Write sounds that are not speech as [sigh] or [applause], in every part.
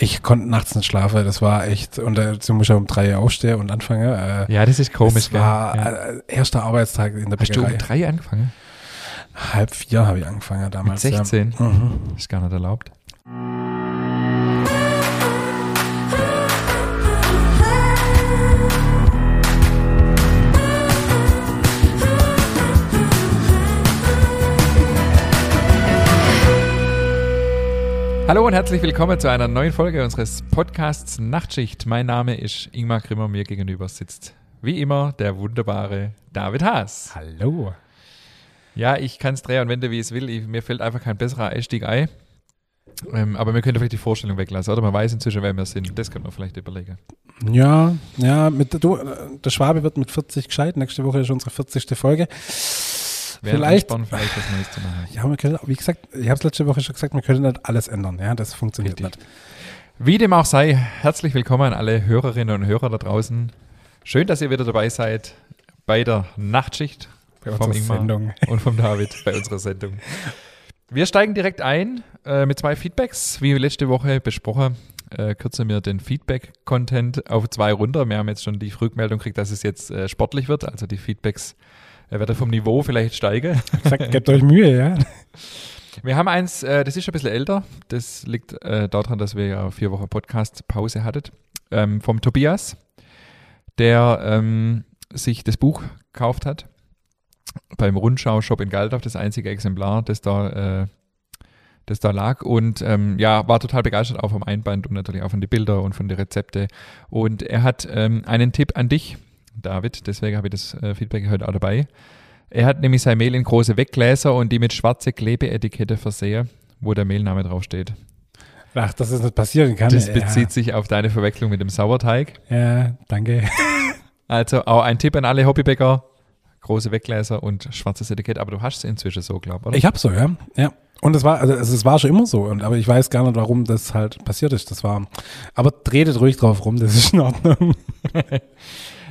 Ich konnte nachts nicht schlafen, das war echt, und da äh, muss ich um drei Uhr aufstehen und anfangen. Äh, ja, das ist komisch, das war ja. äh, erster Arbeitstag in der Hast Bäckerei. du um drei angefangen? Halb vier habe ich angefangen damals. Mit 16? Ja. Mhm. Ist gar nicht erlaubt. Hallo und herzlich willkommen zu einer neuen Folge unseres Podcasts Nachtschicht. Mein Name ist Ingmar Grimmer, mir gegenüber sitzt wie immer der wunderbare David Haas. Hallo. Ja, ich kann es drehen und wenden, wie es will. Ich, mir fällt einfach kein besserer Einstieg ein. Ähm, aber wir können vielleicht die Vorstellung weglassen, oder? Man weiß inzwischen, wer wir sind. Das könnte man vielleicht überlegen. Ja, ja, mit, du, der Schwabe wird mit 40 gescheit. Nächste Woche ist unsere 40. Folge. Wäre Vielleicht- vielleicht Neues zu machen. Ja, wir können, wie gesagt, ich habe es letzte Woche schon gesagt, wir können nicht alles ändern. Ja, das funktioniert Richtig. nicht. Wie dem auch sei, herzlich willkommen an alle Hörerinnen und Hörer da draußen. Schön, dass ihr wieder dabei seid bei der Nachtschicht Bei vom unserer Ingmar Sendung. [laughs] und vom David bei unserer Sendung. Wir steigen direkt ein äh, mit zwei Feedbacks. Wie letzte Woche besprochen, äh, kürzen wir den Feedback-Content auf zwei runter. Wir haben jetzt schon die Rückmeldung gekriegt, dass es jetzt äh, sportlich wird. Also die Feedbacks äh, werden vom Niveau vielleicht steigen. Gesagt, gebt euch Mühe, ja. [laughs] Wir haben eins, äh, das ist schon ein bisschen älter. Das liegt äh, daran, dass wir ja vier Wochen Podcast-Pause hattet. Ähm, vom Tobias, der ähm, sich das Buch gekauft hat. Beim Rundschau-Shop in Galdorf, das einzige Exemplar, das da, äh, das da lag. Und ähm, ja, war total begeistert auch vom Einband und natürlich auch von den Bilder und von den Rezepte. Und er hat ähm, einen Tipp an dich, David. Deswegen habe ich das äh, Feedback heute auch dabei. Er hat nämlich sein Mehl in große Weggläser und die mit schwarze Klebeetikette versehen, wo der Mehlname draufsteht. Ach, dass es nicht passieren kann. Das ja. bezieht sich auf deine Verwechslung mit dem Sauerteig. Ja, danke. [laughs] Also auch ein Tipp an alle Hobbybäcker. Große Weggläser und schwarzes Etikett, aber du hast es inzwischen so, glaube ich, oder? Ich hab so, ja. Ja. Und es war, also es war schon immer so, und, aber ich weiß gar nicht, warum das halt passiert ist. Das war, aber tretet ruhig drauf rum, das ist in Ordnung. [laughs]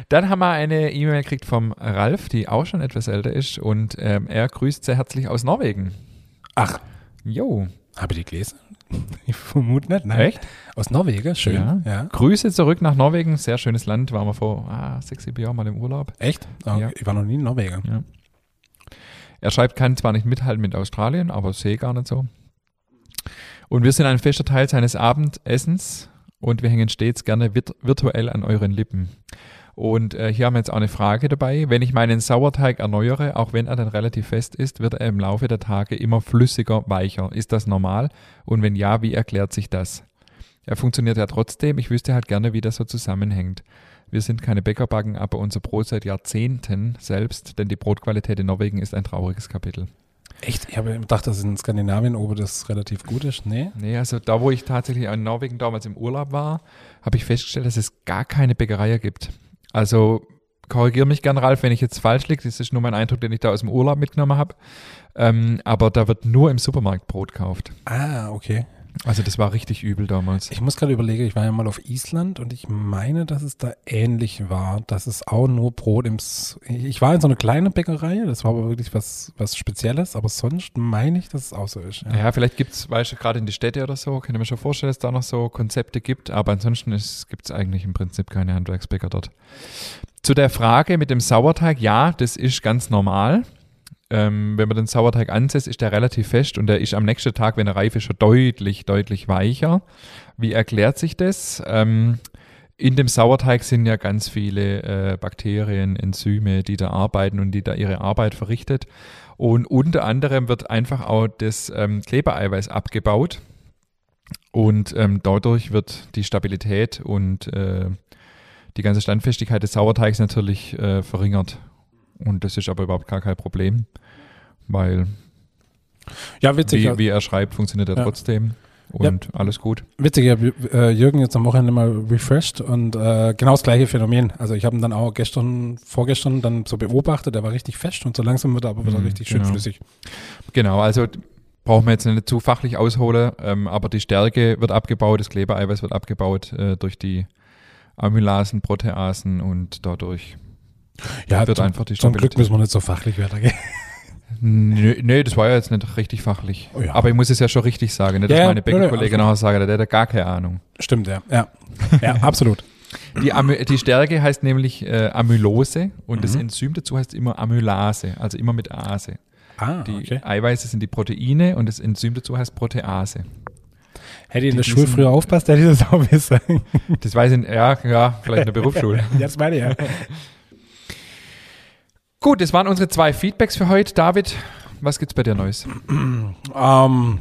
Dann haben wir eine E-Mail gekriegt vom Ralf, die auch schon etwas älter ist und ähm, er grüßt sehr herzlich aus Norwegen. Ach, Jo, habe ich die gelesen? [laughs] Ich vermute nicht, nein. echt? Aus Norwegen, schön. Ja. Ja. Grüße zurück nach Norwegen, sehr schönes Land, waren wir vor ah, sechs, sieben Jahren mal im Urlaub. Echt? Ah, Ja. Ich war noch nie in Norwegen. Ja. Er schreibt, kann zwar nicht mithalten mit Australien, aber sehe gar nicht so. Und wir sind ein fester Teil seines Abendessens und wir hängen stets gerne virtuell an euren Lippen. Und äh, hier haben wir jetzt auch eine Frage dabei. Wenn ich meinen Sauerteig erneuere, auch wenn er dann relativ fest ist, wird er im Laufe der Tage immer flüssiger, weicher. Ist das normal? Und wenn ja, wie erklärt sich das? Er funktioniert ja trotzdem. Ich wüsste halt gerne, wie das so zusammenhängt. Wir sind keine Bäckerbacken, aber unser Brot seit Jahrzehnten selbst, denn die Brotqualität in Norwegen ist ein trauriges Kapitel. Echt? Ich habe gedacht, dass in Skandinavien oben das relativ gut ist. Nee? Nee, also da, wo ich tatsächlich in Norwegen damals im Urlaub war, habe ich festgestellt, dass es gar keine Bäckerei gibt. Also korrigiere mich gern, Ralf, wenn ich jetzt falsch liege. Das ist nur mein Eindruck, den ich da aus dem Urlaub mitgenommen habe. Ähm, aber da wird nur im Supermarkt Brot gekauft. Ah, okay. Also das war richtig übel damals. Ich muss gerade überlegen, ich war ja mal auf Island und ich meine, dass es da ähnlich war, dass es auch nur Brot im... S ich war in so einer kleinen Bäckerei, das war aber wirklich was, was Spezielles, aber sonst meine ich, dass es auch so ist. Ja. Ja, vielleicht gibt es, weißt du, gerade in die Städte oder so, kann ich mir schon vorstellen, dass es da noch so Konzepte gibt, aber ansonsten gibt es eigentlich im Prinzip keine Handwerksbäcker dort. Zu der Frage mit dem Sauerteig, ja, das ist ganz normal. Ähm, wenn man den Sauerteig ansetzt, ist der relativ fest und der ist am nächsten Tag, wenn er reif ist, schon deutlich, deutlich weicher. Wie erklärt sich das? Ähm, in dem Sauerteig sind ja ganz viele äh, Bakterien, Enzyme, die da arbeiten und die da ihre Arbeit verrichtet. Und unter anderem wird einfach auch das ähm, Klebereiweiß abgebaut. Und ähm, dadurch wird die Stabilität und äh, die ganze Standfestigkeit des Sauerteigs natürlich äh, verringert. Und das ist aber überhaupt gar kein Problem, weil, Ja, witzig. ja. wie, wie er schreibt, funktioniert er Ja. trotzdem. Und alles gut. Witzig, ich habe äh, Jürgen jetzt am Wochenende mal refreshed und äh, genau das gleiche Phänomen. Also ich habe ihn dann auch gestern, vorgestern dann so beobachtet, der war richtig fest und so langsam wird er aber wieder Mhm, richtig schön genau. flüssig. Genau, also brauchen wir jetzt nicht zu fachlich ausholen, ähm, aber die Stärke wird abgebaut, das Klebereiweiß wird abgebaut äh, durch die Amylasen, Proteasen und dadurch Ja, wird zum, einfach die zum Glück müssen wir nicht so fachlich weitergehen. Nö, nee, das war ja jetzt nicht richtig fachlich. Oh ja. Aber ich muss es ja schon richtig sagen, nicht, dass Ja, meine nö, Bäckerkollegen also- nachher sagen, der hat ja gar keine Ahnung. Stimmt, ja. Ja, ja [laughs] absolut. Die, Amy die Stärke heißt nämlich äh, Amylose und mhm. das Enzym dazu heißt immer Amylase, also immer mit Ase. Ah, die okay. Eiweiße sind die Proteine und das Enzym dazu heißt Protease. Hätte ich in der Schule früher aufpasst, hätte ich das auch wissen. Das weiß ich, ja, ja, vielleicht in der [laughs] Berufsschule. Jetzt meine ich ja. Gut, das waren unsere zwei Feedbacks für heute. David, was gibt's bei dir Neues? [clears throat] ähm,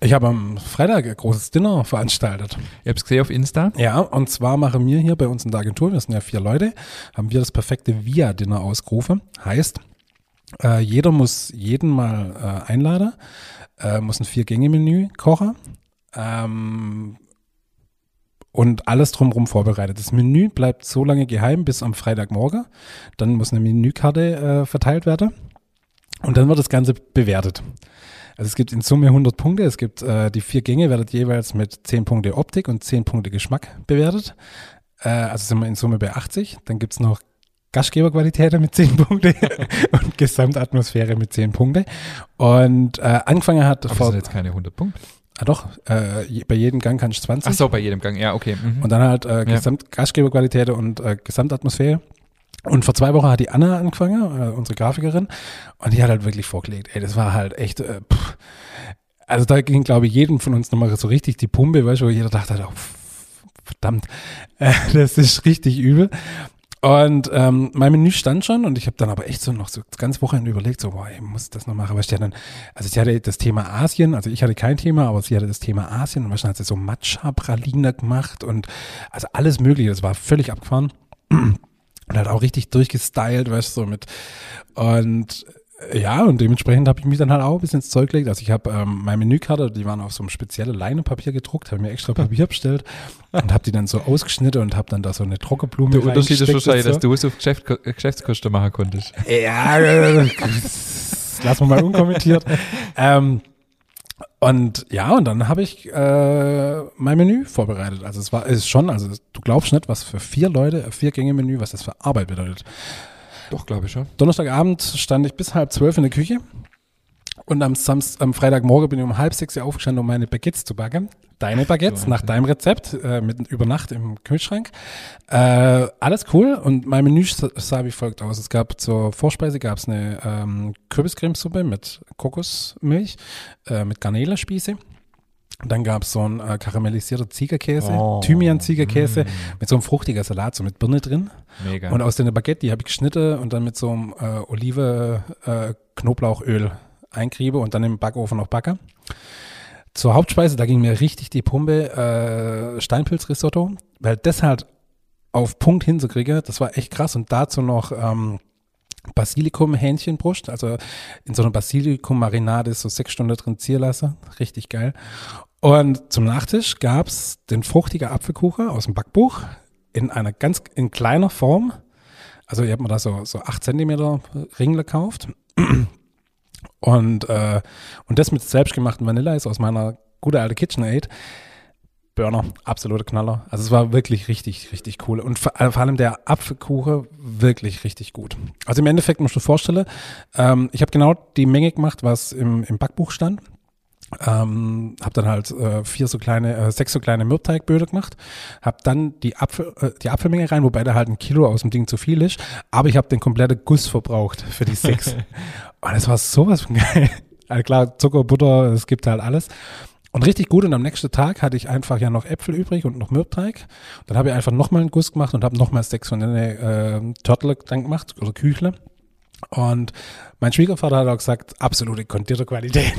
ich habe am Freitag ein großes Dinner veranstaltet. Ihr habt es gesehen auf Insta? Ja, und zwar machen wir hier bei uns in der Agentur, wir sind ja vier Leute, haben wir das perfekte Via-Dinner ausgerufen. Heißt, äh, jeder muss jeden mal äh, einladen, äh, muss ein Vier-Gänge-Menü kochen ähm, und alles drumherum vorbereitet. Das Menü bleibt so lange geheim bis am Freitagmorgen. Dann muss eine Menükarte äh, verteilt werden und dann wird das Ganze bewertet. Also es gibt in Summe 100 Punkte. Es gibt äh, die vier Gänge, werden jeweils mit 10 Punkte Optik und 10 Punkte Geschmack bewertet. Äh, also sind wir in Summe bei 80. Dann gibt es noch Gastgeberqualität mit 10 Punkte [laughs] und Gesamtatmosphäre mit 10 Punkte. Und äh, angefangen hat Aber vor. Das sind jetzt keine 100 Punkte. Ah doch, äh, bei jedem Gang kannst du 20. Ach so, bei jedem Gang, ja, okay. Mhm. Und dann halt äh, Gesamt Gastgeberqualität und äh, Gesamtatmosphäre. Und vor zwei Wochen hat die Anna angefangen, äh, unsere Grafikerin, und die hat halt wirklich vorgelegt. Ey, das war halt echt, äh, pff. also da ging, glaube ich, jedem von uns nochmal so richtig die Pumpe, weißt du, wo jeder dachte, oh, verdammt, äh, [laughs] das ist richtig übel. Und ähm, mein Menü stand schon und ich habe dann aber echt so noch so das ganze Wochenende überlegt, so, boah, ich muss das noch machen. Aber ich hatte dann, also ich hatte das Thema Asien, also ich hatte kein Thema, aber sie hatte das Thema Asien und wahrscheinlich hat sie so Matcha-Praline gemacht und also alles mögliche, das war völlig abgefahren. [clears throat] Und halt auch richtig durchgestylt, weißt du, so mit und ja, und dementsprechend habe ich mich dann halt auch ein bisschen ins Zeug gelegt. Also ich habe ähm, meine Menükarte, die waren auf so einem speziellen Leinepapier gedruckt, habe mir extra Papier bestellt und habe die dann so ausgeschnitten und habe dann da so eine Trockenblume Der Unterschied ist wahrscheinlich, dass du es auf Geschäft, Geschäftskosten machen konntest. ja, [laughs] lassen wir mal unkommentiert. ähm, und ja, und dann habe ich äh, mein Menü vorbereitet. Also es war es ist schon, also du glaubst nicht, was für vier Leute, ein Vier-Gänge-Menü, was das für Arbeit bedeutet. Doch, glaube ich schon. Donnerstagabend stand ich bis halb zwölf in der Küche und am, Samst am Freitagmorgen bin ich um halb sechs Uhr aufgestanden, um meine Baguettes zu backen. Deine Baguettes nach deinem Rezept, äh, mit über Nacht im Kühlschrank. Äh, alles cool und mein Menü sah wie folgt aus. Es gab zur Vorspeise gab's eine ähm, Kürbiscremesuppe mit Kokosmilch, äh, mit Garnelenspieße. Dann gab's so ein äh, karamellisierter Ziegerkäse, Oh, Thymian-Ziegerkäse mit so einem fruchtiger Salat, so mit Birne drin. Mega. Und aus der Baguette, die habe ich geschnitten und dann mit so einem äh, Olive äh, Knoblauchöl einkriebe und dann im Backofen noch backe. Zur Hauptspeise, da ging mir richtig die Pumpe, äh, Steinpilzrisotto, weil das halt auf Punkt hinzukriege, das war echt krass. Und dazu noch ähm, Basilikum-Hähnchenbrust, also in so einer Basilikum-Marinade so sechs Stunden drin ziehen lassen. Richtig geil. Und zum Nachtisch gab's den fruchtigen Apfelkuchen aus dem Backbuch in einer ganz in kleiner Form. Also ich habe mir da so, so 8 Zentimeter Ringle gekauft. Und, äh, und das mit selbstgemachten Vanilleeis aus meiner gute alte KitchenAid. Burner, absolute Knaller. Also es war wirklich richtig, richtig cool. Und vor, vor allem der Apfelkuchen wirklich richtig gut. Also im Endeffekt musst du dir vorstellen, ähm, ich habe genau die Menge gemacht, was im, im Backbuch stand. Ähm, habe dann halt äh, vier so kleine, äh, sechs so kleine Mürbeiteigböden gemacht, habe dann die Apfel, äh, die Apfelmenge rein, wobei da halt ein Kilo aus dem Ding zu viel ist, aber ich habe den kompletten Guss verbraucht für die sechs. [laughs] Und es war sowas von geil. [laughs] Also klar, Zucker, Butter, es gibt halt alles. Und richtig gut. Und am nächsten Tag hatte ich einfach ja noch Äpfel übrig und noch Mürbeteig. Dann habe ich einfach nochmal einen Guss gemacht und habe nochmal sechs von den äh, Turtle dann gemacht oder Küchle. Und mein Schwiegervater hat auch gesagt, absolute kondierte Qualität. [laughs]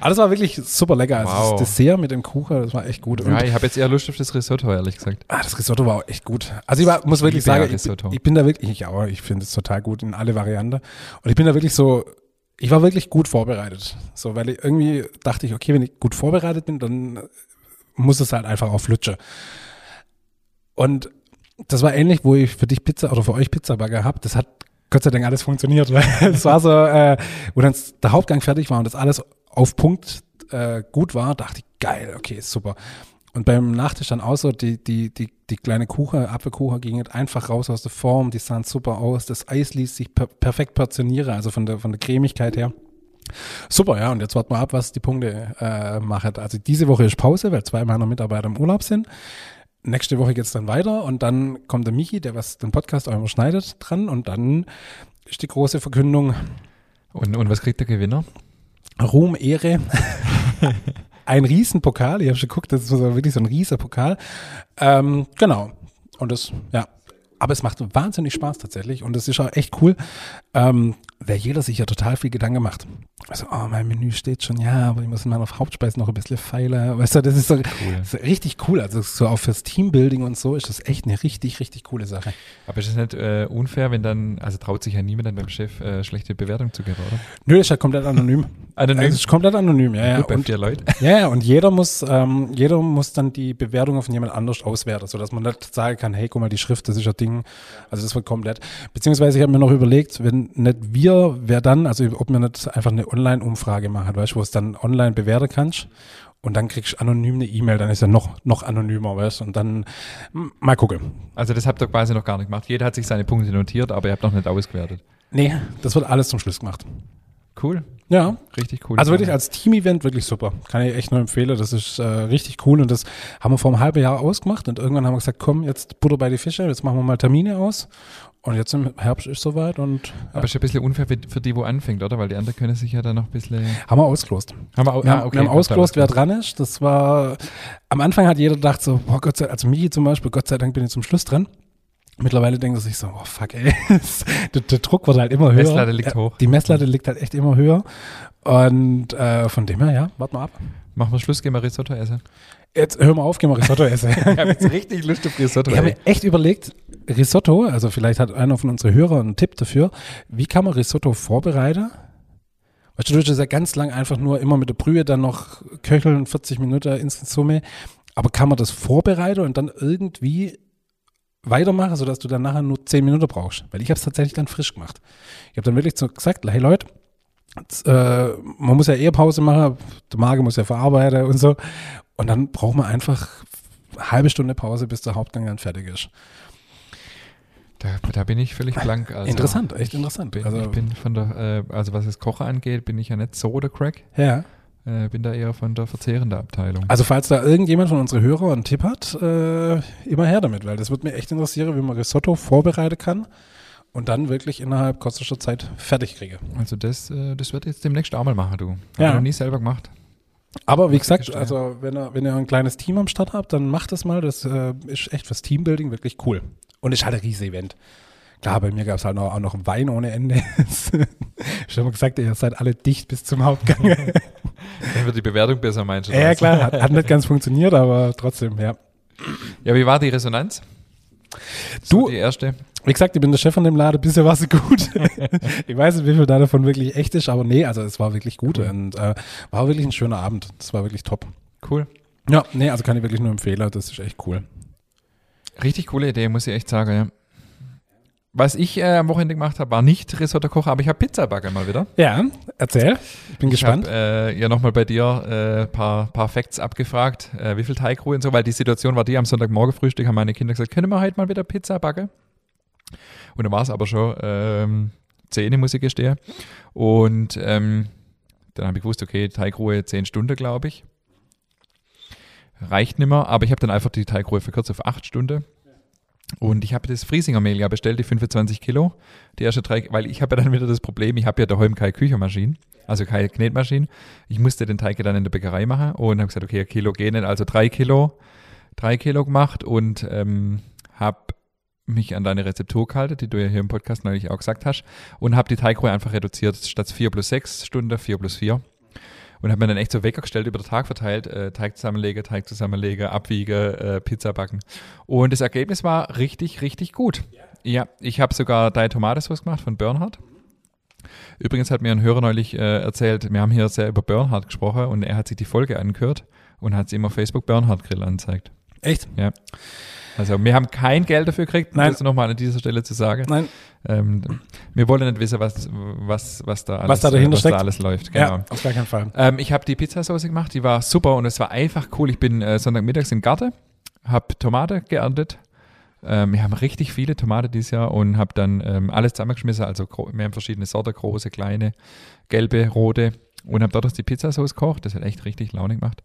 Aber das war wirklich super lecker. Also Wow. das Dessert mit dem Kuchen, das war echt gut. Und ja, ich habe jetzt eher Lust auf das Risotto, ehrlich gesagt. Ah, das Risotto war auch echt gut. Also ich war, muss wirklich sagen, ich, ich bin da wirklich, ich auch, ich finde es total gut in alle Varianten. Und ich bin da wirklich so, ich war wirklich gut vorbereitet. So, weil ich irgendwie dachte ich, okay, wenn ich gut vorbereitet bin, dann muss es halt einfach auch flutschen. Und das war ähnlich, wo ich für dich Pizza oder für euch Pizzabagger habe. Das hat Gott sei Dank alles funktioniert. [laughs] Es war so, äh, wo dann der Hauptgang fertig war und das alles auf Punkt äh, gut war, dachte ich, geil, okay, super. Und beim Nachtisch dann auch so, die, die, die, die kleine Kuchen, Apfelkuchen ging halt einfach raus aus der Form, die sahen super aus. Das Eis ließ sich per perfekt portionieren, also von der, von der Cremigkeit her. Super, ja, und jetzt warten wir ab, was die Punkte äh, machen. Also diese Woche ist Pause, weil zwei meiner Mitarbeiter im Urlaub sind. Nächste Woche geht's dann weiter und dann kommt der Michi, der was den Podcast auch immer schneidet, dran und dann ist die große Verkündung Und, und was kriegt der Gewinner? Ruhm, Ehre. [laughs] ein Riesenpokal. Ich habe schon geguckt, das ist wirklich so ein Riesenpokal. Ähm, genau. Und das, ja. Aber es macht wahnsinnig Spaß tatsächlich und es ist auch echt cool, ähm, weil jeder sich ja total viel Gedanken macht. Also, oh, mein Menü steht schon, ja, aber ich muss in meiner Hauptspeise noch ein bisschen feiler. Weißt du, das ist so das ist richtig cool. Also so auch fürs Teambuilding und so ist das echt eine richtig, richtig coole Sache. Aber ist es nicht äh, unfair, wenn dann, also traut sich ja niemand dann beim Chef äh, schlechte Bewertung zu geben, oder? Nö, das ist ja komplett anonym. [laughs] Anonym? Also, es ist komplett anonym, ja, ja. Gut, Und vier Leuten. [laughs] Ja, ja, und jeder muss, ähm, jeder muss dann die Bewertung von jemand anders auswerten, sodass man nicht sagen kann, hey, guck mal, die Schrift, das ist ja Ding. Also das wird komplett. Beziehungsweise ich habe mir noch überlegt, wenn nicht wir, wer dann, also ob wir nicht einfach eine Online-Umfrage machen, weißt du, wo es dann online bewerten kannst. Und dann kriegst du anonym eine E-Mail, dann ist ja noch, noch anonymer, weißt du, und dann mal gucken. Also das habt ihr quasi noch gar nicht gemacht. Jeder hat sich seine Punkte notiert, aber ihr habt noch nicht ausgewertet. Nee, das wird alles zum Schluss gemacht. Cool, Ja, richtig cool. Also wirklich als Team-Event wirklich super. Kann ich echt nur empfehlen. Das ist äh, richtig cool und das haben wir vor einem halben Jahr ausgemacht und irgendwann haben wir gesagt, komm, jetzt Butter bei die Fische, jetzt machen wir mal Termine aus. Und jetzt im Herbst ist soweit und ja, Aber ist ja ein bisschen unfair für, für die, wo anfängt, oder? Weil die anderen können sich ja dann noch ein bisschen... haben wir ausgelost. Haben wir, au- Wir, ah, haben, wir haben ausgelost, wer dran ist. Das war, am Anfang hat jeder gedacht so, boah Gott sei Dank, also Michi zum Beispiel, Gott sei Dank bin ich zum Schluss dran. Mittlerweile denkt er sich so, oh fuck ey, [laughs] der, der Druck wird halt immer höher. Messlatte liegt hoch. Die Messlatte liegt halt echt immer höher. Und äh, von dem her, ja, warten wir ab. Machen wir Schluss, gehen wir Risotto essen. Jetzt hör mal auf, gehen wir Risotto [laughs] essen. Ich habe jetzt richtig Lust auf Risotto. Ich habe mir echt überlegt, Risotto, also vielleicht hat einer von unseren Hörern einen Tipp dafür, wie kann man Risotto vorbereiten? Weißt du, du tust ja ganz lang einfach nur immer mit der Brühe dann noch köcheln, 40 Minuten in Summe. Aber kann man das vorbereiten und dann irgendwie weitermachen, sodass du dann nachher nur 10 Minuten brauchst? Weil ich habe es tatsächlich dann frisch gemacht. Ich habe dann wirklich so gesagt, hey Leute, jetzt, äh, man muss ja eher Pause machen, der Magen muss ja verarbeiten und so. Und dann braucht man einfach eine halbe Stunde Pause, bis der Hauptgang dann fertig ist. Da, da bin ich völlig blank. [laughs] Also interessant, echt interessant. Bin, also, ich bin von der, äh, also was das Kochen angeht, bin ich ja nicht so der Crack. ja. Äh, bin da eher von der verzehrenden Abteilung. Also falls da irgendjemand von unseren Hörern einen Tipp hat, äh, immer her damit, weil das wird mir echt interessieren, wie man Risotto vorbereiten kann und dann wirklich innerhalb kürzester Zeit fertig kriege. Also das, äh, das wird jetzt demnächst auch mal machen, du. Hab Ja. ich noch nie selber gemacht. Aber wie gesagt, also wenn ihr, wenn ihr ein kleines Team am Start habt, dann macht das mal. Das äh, ist echt fürs Teambuilding wirklich cool. Und ist halt ein riesiges Event. Klar, bei mir gab es halt noch, auch noch Wein ohne Ende. [laughs] ich habe immer gesagt, ihr seid alle dicht bis zum Hauptgang. [laughs] Dann wird die Bewertung besser, meinst du? ja, klar, hat, hat nicht ganz funktioniert, aber trotzdem, ja. Ja, wie war die Resonanz? Du- So die erste. Wie gesagt, ich bin der Chef von dem Laden, bisher war sie gut. [laughs] ich weiß nicht, wie viel da davon wirklich echt ist, aber nee, also es war wirklich gut und äh, war wirklich ein schöner Abend. Das war wirklich top. Cool. Ja, nee, also kann ich wirklich nur empfehlen, das ist echt cool. Richtig coole Idee, muss ich echt sagen, ja. Was ich äh, am Wochenende gemacht habe, war nicht Risotto kochen, aber ich habe Pizza backen mal wieder. Ja, erzähl. Ich bin Ich gespannt. habe äh, ja nochmal bei dir ein äh, paar, paar Facts abgefragt, äh, wie viel Teigruhe und so, weil die Situation war die, am Sonntagmorgen Frühstück haben meine Kinder gesagt, können wir heute mal wieder Pizza backen? Und dann war es aber schon ähm, 10, muss ich gestehen. Und ähm, dann habe ich gewusst, okay, Teigruhe 10 Stunden, glaube ich. Reicht nicht mehr, aber ich habe dann einfach die Teigruhe verkürzt auf 8 Stunden. Und ich habe das Friesinger Mehl ja bestellt, die 25 Kilo. Die erste drei, weil ich habe ja dann wieder das Problem, ich habe ja daheim keine Küchenmaschine, also keine Knetmaschine. Ich musste den Teig ja dann in der Bäckerei machen und habe gesagt, okay, ein Kilo nicht, also drei Kilo, drei Kilo gemacht und ähm, habe mich an deine Rezeptur gehalten, die du ja hier im Podcast neulich auch gesagt hast, und habe die Teigruhe einfach reduziert, statt 4 plus 6 Stunden, 4 plus 4. Und habe mir dann echt so Wecker gestellt, über den Tag verteilt, äh, Teig zusammenlegen, Teig zusammenlegen, abwiegen, äh, Pizza backen. Und das Ergebnis war richtig, richtig gut. Ja, ich habe sogar deine Tomatensauce gemacht von Bernhard. Übrigens hat mir ein Hörer neulich äh, erzählt, wir haben hier sehr über Bernhard gesprochen und er hat sich die Folge angehört und hat sie immer Facebook Bernhard Grill angezeigt. Echt? Ja. Also wir haben kein Geld dafür gekriegt, Nein. das nochmal an dieser Stelle zu sagen. Nein. Ähm, wir wollen nicht wissen, was, was, was da alles, Was da dahinter was da steckt. alles läuft. Genau. Ja, auf gar keinen Fall. Ähm, ich habe die Pizzasauce gemacht, die war super und es war einfach cool. Ich bin äh, Sonntagmittags im Garten, habe Tomate geerntet, Ähm, wir haben richtig viele Tomaten dieses Jahr und habe dann ähm, alles zusammengeschmissen. Also wir haben verschiedene Sorten, große, kleine, gelbe, rote und habe dort die Pizzasauce gekocht. Das hat echt richtig Laune gemacht.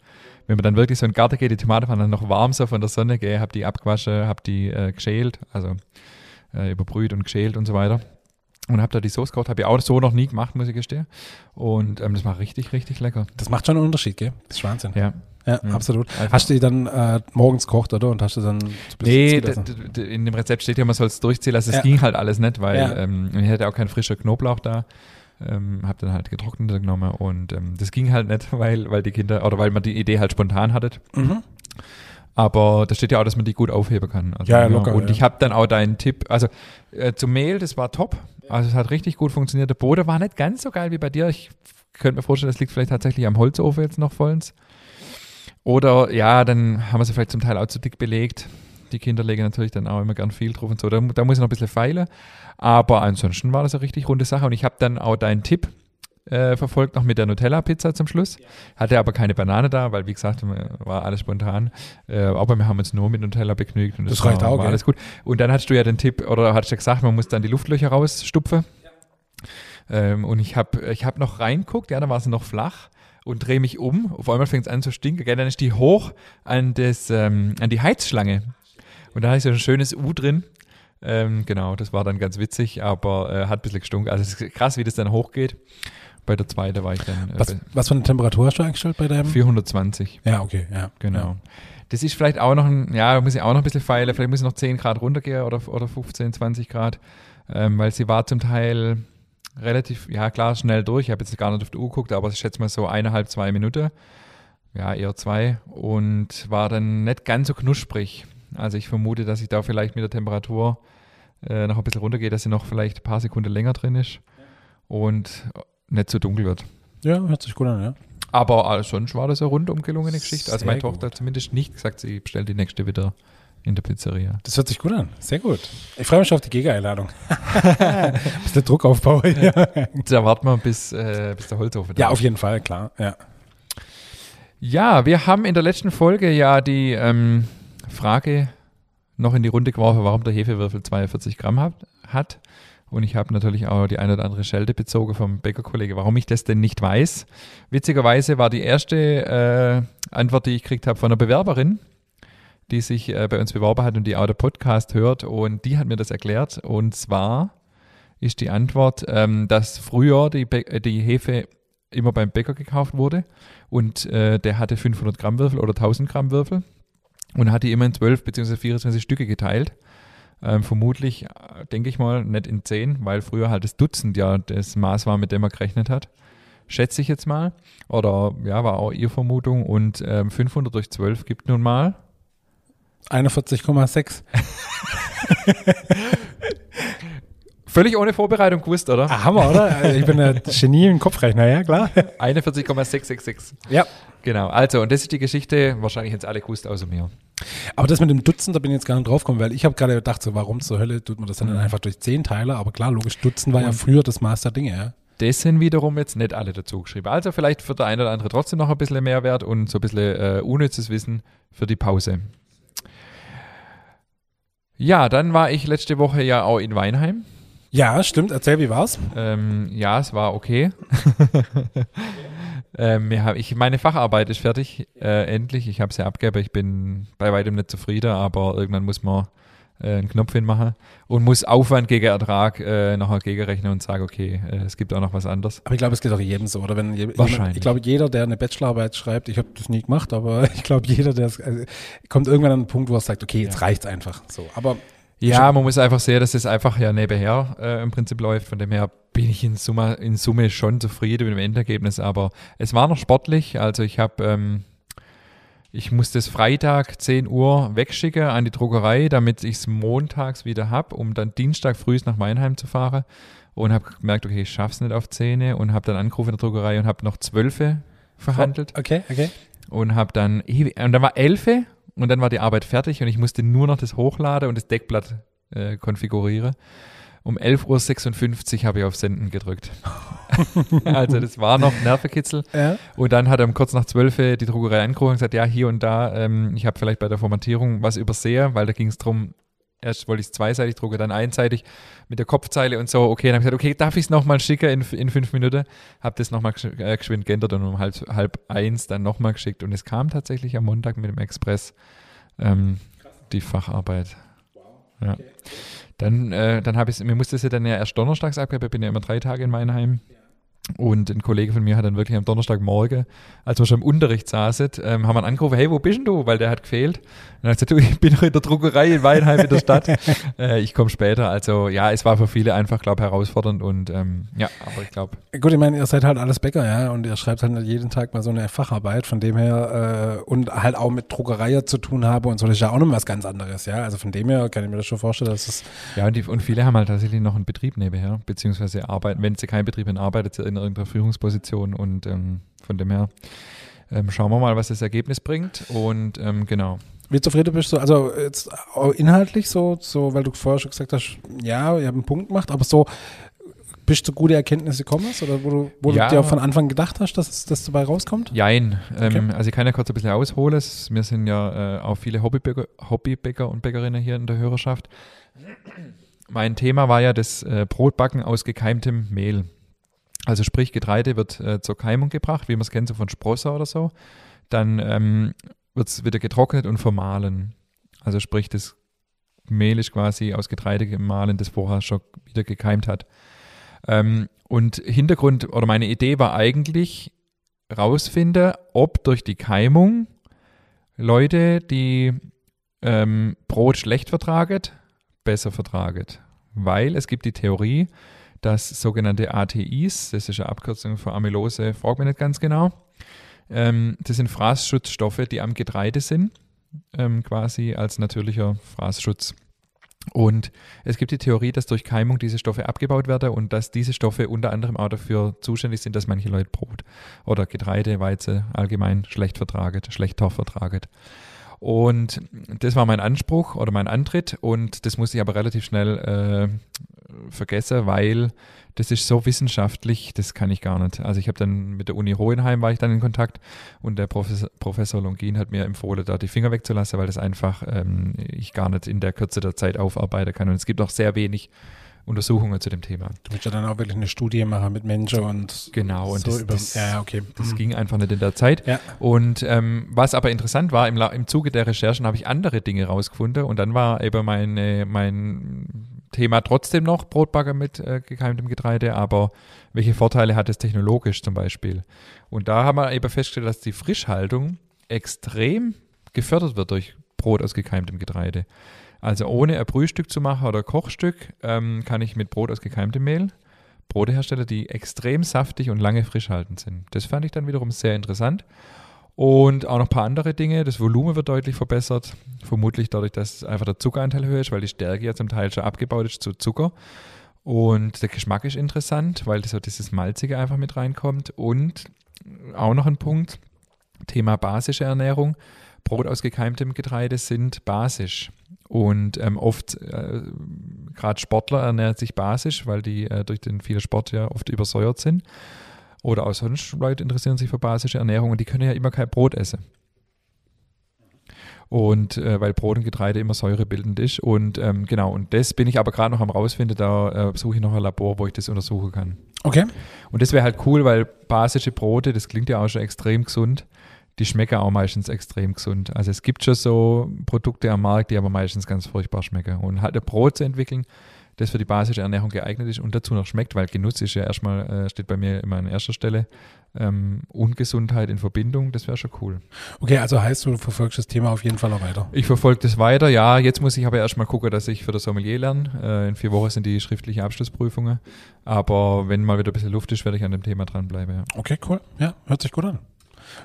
Wenn man dann wirklich so in den Garten geht, die Tomaten waren dann noch warm so von der Sonne, gell, habe die abgewaschen, habe die äh, geschält, also äh, überbrüht und geschält und so weiter. Und habe da die Sauce gekocht, habe ich auch so noch nie gemacht, muss ich gestehen. Und ähm, das war richtig, richtig lecker. Das macht schon einen Unterschied, gell? Das ist Wahnsinn. Ja. Ja, Ja. absolut. Einfach- Hast du die dann äh, morgens gekocht, oder? Und hast du dann Nee, in dem Rezept steht ja, man soll es durchziehen lassen. Es Ja. ging halt alles nicht, weil Ja. ähm, ich hatte auch keinen frischen Knoblauch da. Ähm, hab dann halt getrockneter genommen und ähm, das ging halt nicht, [laughs] weil, weil die Kinder, oder weil man die Idee halt spontan hatte. Mhm. Aber da steht ja auch, dass man die gut aufheben kann. Also, Ja, ja, locker, Und ja. ich habe dann auch deinen Tipp, also äh, zum Mehl, das war top. Also es hat richtig gut funktioniert. Der Boden war nicht ganz so geil wie bei dir. Ich könnte mir vorstellen, das liegt vielleicht tatsächlich am Holzofen jetzt noch vollends. Oder ja, dann haben wir sie vielleicht zum Teil auch zu dick belegt. Die Kinder legen natürlich dann auch immer gern viel drauf und so. Da, da muss ich noch ein bisschen feilen. Aber ansonsten war das eine richtig runde Sache. Und ich habe dann auch deinen Tipp äh, verfolgt, noch mit der Nutella-Pizza zum Schluss. Hatte aber keine Banane da, weil wie gesagt, war alles spontan. Äh, aber wir haben uns nur mit Nutella begnügt. Und Das reicht war, auch, war alles gut. Und dann hattest du ja den Tipp, oder hattest du gesagt, man muss dann die Luftlöcher rausstupfen. Ähm, und ich habe ich hab noch reinguckt, ja, da war sie noch flach und drehe mich um. Auf einmal fängt es an zu stinken. Gell? Dann ist die hoch an, das, ähm, an die Heizschlange. Und da ist so ein schönes U drin. Ähm, genau, das war dann ganz witzig, aber äh, hat ein bisschen gestunken. Also es ist krass, wie das dann hochgeht. Bei der zweiten war ich dann äh, Was, was für eine Temperatur hast du eingestellt bei deinem? 420. Ja, okay, ja. Genau. Ja. Das ist vielleicht auch noch ein, ja, da muss ich auch noch ein bisschen feilen. Vielleicht muss ich noch 10 Grad runtergehen oder, oder 15, 20 Grad, ähm, weil sie war zum Teil relativ, ja klar, schnell durch. Ich habe jetzt gar nicht auf die Uhr geguckt, aber ich schätze mal so eineinhalb, zwei Minuten. Ja, eher zwei. Und war dann nicht ganz so knusprig. Also ich vermute, dass ich da vielleicht mit der Temperatur äh, noch ein bisschen runtergehe, dass sie noch vielleicht ein paar Sekunden länger drin ist und nicht so dunkel wird. Ja, hört sich gut an, ja. Aber äh, sonst war das eine rundum gelungene Geschichte. Also Sehr meine Tochter gut. hat zumindest nicht gesagt, sie bestellt die nächste wieder in der Pizzeria. Das hört sich gut an. Sehr gut. Ich freue mich auf die Giga-Einladung. [laughs] bisschen Druck aufbauen. Ja. [laughs] Da warten wir, bis, äh, bis der Holzofen da ja, auf jeden Fall, klar. Ja. Ja, wir haben in der letzten Folge ja die ähm, Frage noch in die Runde geworfen, warum der Hefewürfel 42 Gramm hat. hat. Und ich habe natürlich auch die eine oder andere Schelte bezogen vom Bäckerkollege, warum ich das denn nicht weiß. Witzigerweise war die erste äh, Antwort, die ich gekriegt habe von einer Bewerberin, die sich äh, bei uns beworben hat und die auch der Podcast hört. Und die hat mir das erklärt. Und zwar ist die Antwort, ähm, dass früher äh, die Hefe immer beim Bäcker gekauft wurde und äh, der hatte 500 Gramm Würfel oder 1000 Gramm Würfel und hat die immer in 12 bzw. 24 Stücke geteilt. Ähm, vermutlich, äh, denke ich mal, nicht in 10, weil früher halt das Dutzend ja das Maß war, mit dem er gerechnet hat. Schätze ich jetzt mal. Oder ja, war auch ihr Vermutung. Und ähm, 500 durch 12 gibt nun mal 41,6. [laughs] völlig ohne Vorbereitung gewusst, oder? Ah, Hammer, oder? Ich bin ein Genie im Kopfrechner, ja, klar. [laughs] 41,666. Ja. Genau. Also, und das ist die Geschichte. Wahrscheinlich jetzt alle gewusst außer mir. Aber das mit dem Dutzend, da bin ich jetzt gar nicht drauf gekommen, weil ich habe gerade gedacht, so, warum zur Hölle tut man das dann Mhm. einfach durch 10 Teile? Aber klar, logisch, Dutzend war ja Und- früher das Maß der Dinge, ja. Das sind wiederum jetzt nicht alle dazu geschrieben. Also vielleicht für der eine oder andere trotzdem noch ein bisschen Mehrwert und so ein bisschen äh, unnützes Wissen für die Pause. Ja, dann war ich letzte Woche ja auch in Weinheim. Ja, stimmt. Erzähl, wie war's? Ähm, ja, es war okay. [laughs] ähm, haben- ich, meine Facharbeit ist fertig, äh, endlich. Ich habe sie abgegeben. Ich bin bei weitem nicht zufrieden, aber irgendwann muss man äh, einen Knopf hinmachen und muss Aufwand gegen Ertrag äh, nachher gegenrechnen und sagen, okay, äh, es gibt auch noch was anderes. Aber ich glaube, es geht auch jedem so, oder? Wenn je, Wahrscheinlich. Jemand, ich glaube, jeder, der eine Bachelorarbeit schreibt, ich habe das nie gemacht, aber [laughs] ich glaube, jeder, der es, also, kommt irgendwann an einen Punkt, wo er sagt, okay, jetzt Ja. reicht's einfach. So. Aber Ja, man muss einfach sehen, dass es einfach ja nebenher äh, im Prinzip läuft. Von dem her bin ich in Summe, in Summe schon zufrieden mit dem Endergebnis. Aber es war noch sportlich. Also ich habe, ähm, ich musste es Freitag 10 Uhr wegschicken an die Druckerei, damit ich es montags wieder habe, um dann Dienstag früh nach Weinheim zu fahren. Und habe gemerkt, okay, ich schaff's nicht auf 10 und habe dann angerufen in der Druckerei und habe noch 12 verhandelt okay, okay. und habe dann und dann war 11 und dann war die Arbeit fertig und ich musste nur noch das hochladen und das Deckblatt äh, konfigurieren. Um 11.56 Uhr habe ich auf Senden gedrückt. [laughs] also das war noch Nervenkitzel. Ja. Und dann hat er um kurz nach 12 Uhr die Druckerei angerufen und gesagt, ja, hier und da, ähm, ich habe vielleicht bei der Formatierung was übersehen, weil da ging es darum, erst wollte ich es zweiseitig drucken, dann einseitig mit der Kopfzeile und so. Okay, dann habe ich gesagt, okay, darf ich es nochmal schicken in, in fünf Minuten? Habe das nochmal äh, geschwind geändert und um halb, halb eins dann nochmal geschickt. Und es kam tatsächlich am Montag mit dem Express ähm, die Facharbeit. Wow. Ja. Dann, äh, dann habe ich mir musste es ja dann ja erst donnerstags abgeben, ich bin ja immer drei Tage in Meinheim. Ja. Und ein Kollege von mir hat dann wirklich am Donnerstagmorgen, als wir schon im Unterricht saßen, ähm, haben wir angerufen, hey, wo bist denn du? Weil der hat gefehlt. Und dann hat er gesagt, du, ich bin noch in der Druckerei in Weinheim in der Stadt. [laughs] äh, ich komme später. Also ja, es war für viele einfach, glaube ich, herausfordernd und ähm, ja, aber ich glaube. Gut, ich meine, ihr seid halt alles Bäcker, ja, und ihr schreibt halt jeden Tag mal so eine Facharbeit, von dem her äh, und halt auch mit Druckerei zu tun habe und so, das ist ja auch noch was ganz anderes, ja. Also von dem her kann ich mir das schon vorstellen, dass es. Ja, und, die, und viele haben halt tatsächlich noch einen Betrieb nebenher, beziehungsweise arbeiten, wenn sie keinen Betrieb haben, arbeitet sie in irgendeiner Führungsposition und ähm, von dem her ähm, schauen wir mal, was das Ergebnis bringt und ähm, genau. Wie zufrieden bist du? Also jetzt inhaltlich so, so, weil du vorher schon gesagt hast, ja, ihr habt einen Punkt gemacht, aber so bist du gute Erkenntnisse gekommen hast oder wo du, wo ja. du dir von Anfang gedacht hast, dass das dabei rauskommt? Jein. Okay. Ähm, also ich kann ja kurz ein bisschen ausholen. Wir sind ja äh, auch viele Hobbybäcker, Hobbybäcker und Bäckerinnen hier in der Hörerschaft. Mein Thema war ja das äh, Brotbacken aus gekeimtem Mehl. Also sprich, Getreide wird äh, zur Keimung gebracht, wie man es kennt, so von Sprosser oder so. Dann ähm, wird es wieder getrocknet und vermahlen. Also sprich, das Mehl ist quasi aus Getreide gemahlen, das vorher schon wieder gekeimt hat. Ähm, und Hintergrund oder meine Idee war eigentlich rausfinden, ob durch die Keimung Leute, die ähm, Brot schlecht vertragen, besser vertragen. Weil es gibt die Theorie, dass sogenannte ATIs, das ist eine Abkürzung für Amylose, fragt mich nicht ganz genau, ähm, das sind Fraßschutzstoffe, die am Getreide sind, ähm, quasi als natürlicher Fraßschutz. Und es gibt die Theorie, dass durch Keimung diese Stoffe abgebaut werden und dass diese Stoffe unter anderem auch dafür zuständig sind, dass manche Leute Brot oder Getreide, Weizen allgemein schlecht vertragen, schlechter vertragen. Und das war mein Anspruch oder mein Antritt und das musste ich aber relativ schnell vergessen, weil das ist so wissenschaftlich, das kann ich gar nicht. Also ich habe dann mit der Uni Hohenheim war ich dann in Kontakt und der Professor, Professor Longin hat mir empfohlen, da die Finger wegzulassen, weil das einfach ähm, ich gar nicht in der Kürze der Zeit aufarbeiten kann. Und es gibt auch sehr wenig Untersuchungen zu dem Thema. Du willst ja dann auch wirklich eine Studie machen mit Menschen und genau und so das, über, das, ja, okay. das mhm. ging einfach nicht in der Zeit. Ja. Und ähm, was aber interessant war, im, im Zuge der Recherchen habe ich andere Dinge rausgefunden und dann war eben mein, mein Thema trotzdem noch Brotbacker mit äh, gekeimtem Getreide, aber welche Vorteile hat es technologisch zum Beispiel? Und da haben wir eben festgestellt, dass die Frischhaltung extrem gefördert wird durch Brot aus gekeimtem Getreide. Also ohne ein Brühstück zu machen oder Kochstück ähm, kann ich mit Brot aus gekeimtem Mehl Brote herstellen, die extrem saftig und lange frisch haltend sind. Das fand ich dann wiederum sehr interessant. Und auch noch ein paar andere Dinge. Das Volumen wird deutlich verbessert. Vermutlich dadurch, dass einfach der Zuckeranteil höher ist, weil die Stärke ja zum Teil schon abgebaut ist zu Zucker. Und der Geschmack ist interessant, weil so dieses Malzige einfach mit reinkommt. Und auch noch ein Punkt, Thema basische Ernährung. Brot aus gekeimtem Getreide sind basisch. Und ähm, oft, äh, gerade Sportler ernähren sich basisch, weil die äh, durch den vielen Sport ja oft übersäuert sind. Oder auch sonst Leute interessieren sich für basische Ernährung und die können ja immer kein Brot essen. Und äh, weil Brot und Getreide immer säurebildend ist. Und ähm, genau, und das bin ich aber gerade noch am rausfinden, da äh, suche ich noch ein Labor, wo ich das untersuchen kann. Okay. Und das wäre halt cool, weil basische Brote, das klingt ja auch schon extrem gesund die schmecken auch meistens extrem gesund. Also es gibt schon so Produkte am Markt, die aber meistens ganz furchtbar schmecken. Und halt ein Brot zu entwickeln, das für die basische Ernährung geeignet ist und dazu noch schmeckt, weil Genuss ist ja erstmal, äh, steht bei mir immer an erster Stelle. Ähm, Ungesundheit in Verbindung, das wäre schon cool. Okay, also heißt du verfolgst das Thema auf jeden Fall noch weiter? Ich verfolge das weiter, ja. Jetzt muss ich aber erstmal gucken, dass ich für das Sommelier lerne. Äh, in vier Wochen sind die schriftlichen Abschlussprüfungen. Aber wenn mal wieder ein bisschen Luft ist, werde ich an dem Thema dranbleiben. Ja. Okay, cool. Ja, hört sich gut an.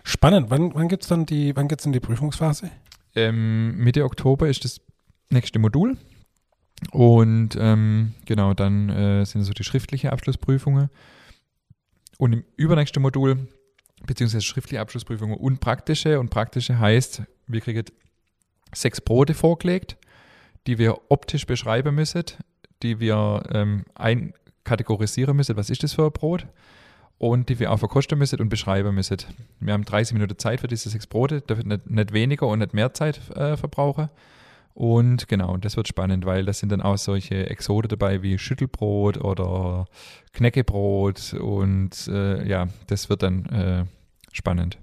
Spannend. Wann, wann gibt es dann die, wann geht's in die Prüfungsphase? Ähm, Mitte Oktober ist das nächste Modul. Und ähm, genau, dann äh, sind so die schriftlichen Abschlussprüfungen. Und im übernächsten Modul, beziehungsweise schriftliche Abschlussprüfungen und praktische. Und praktische heißt, wir kriegen sechs Brote vorgelegt, die wir optisch beschreiben müssen, die wir ähm, einkategorisieren müssen. Was ist das für ein Brot? und die wir auch verkosten müssen und beschreiben müssen. Wir haben 30 Minuten Zeit für diese sechs Brote, dürfen nicht, nicht weniger und nicht mehr Zeit äh, verbrauchen. Und genau, das wird spannend, weil das sind dann auch solche Exode dabei wie Schüttelbrot oder Knäckebrot und äh, ja, das wird dann äh, spannend.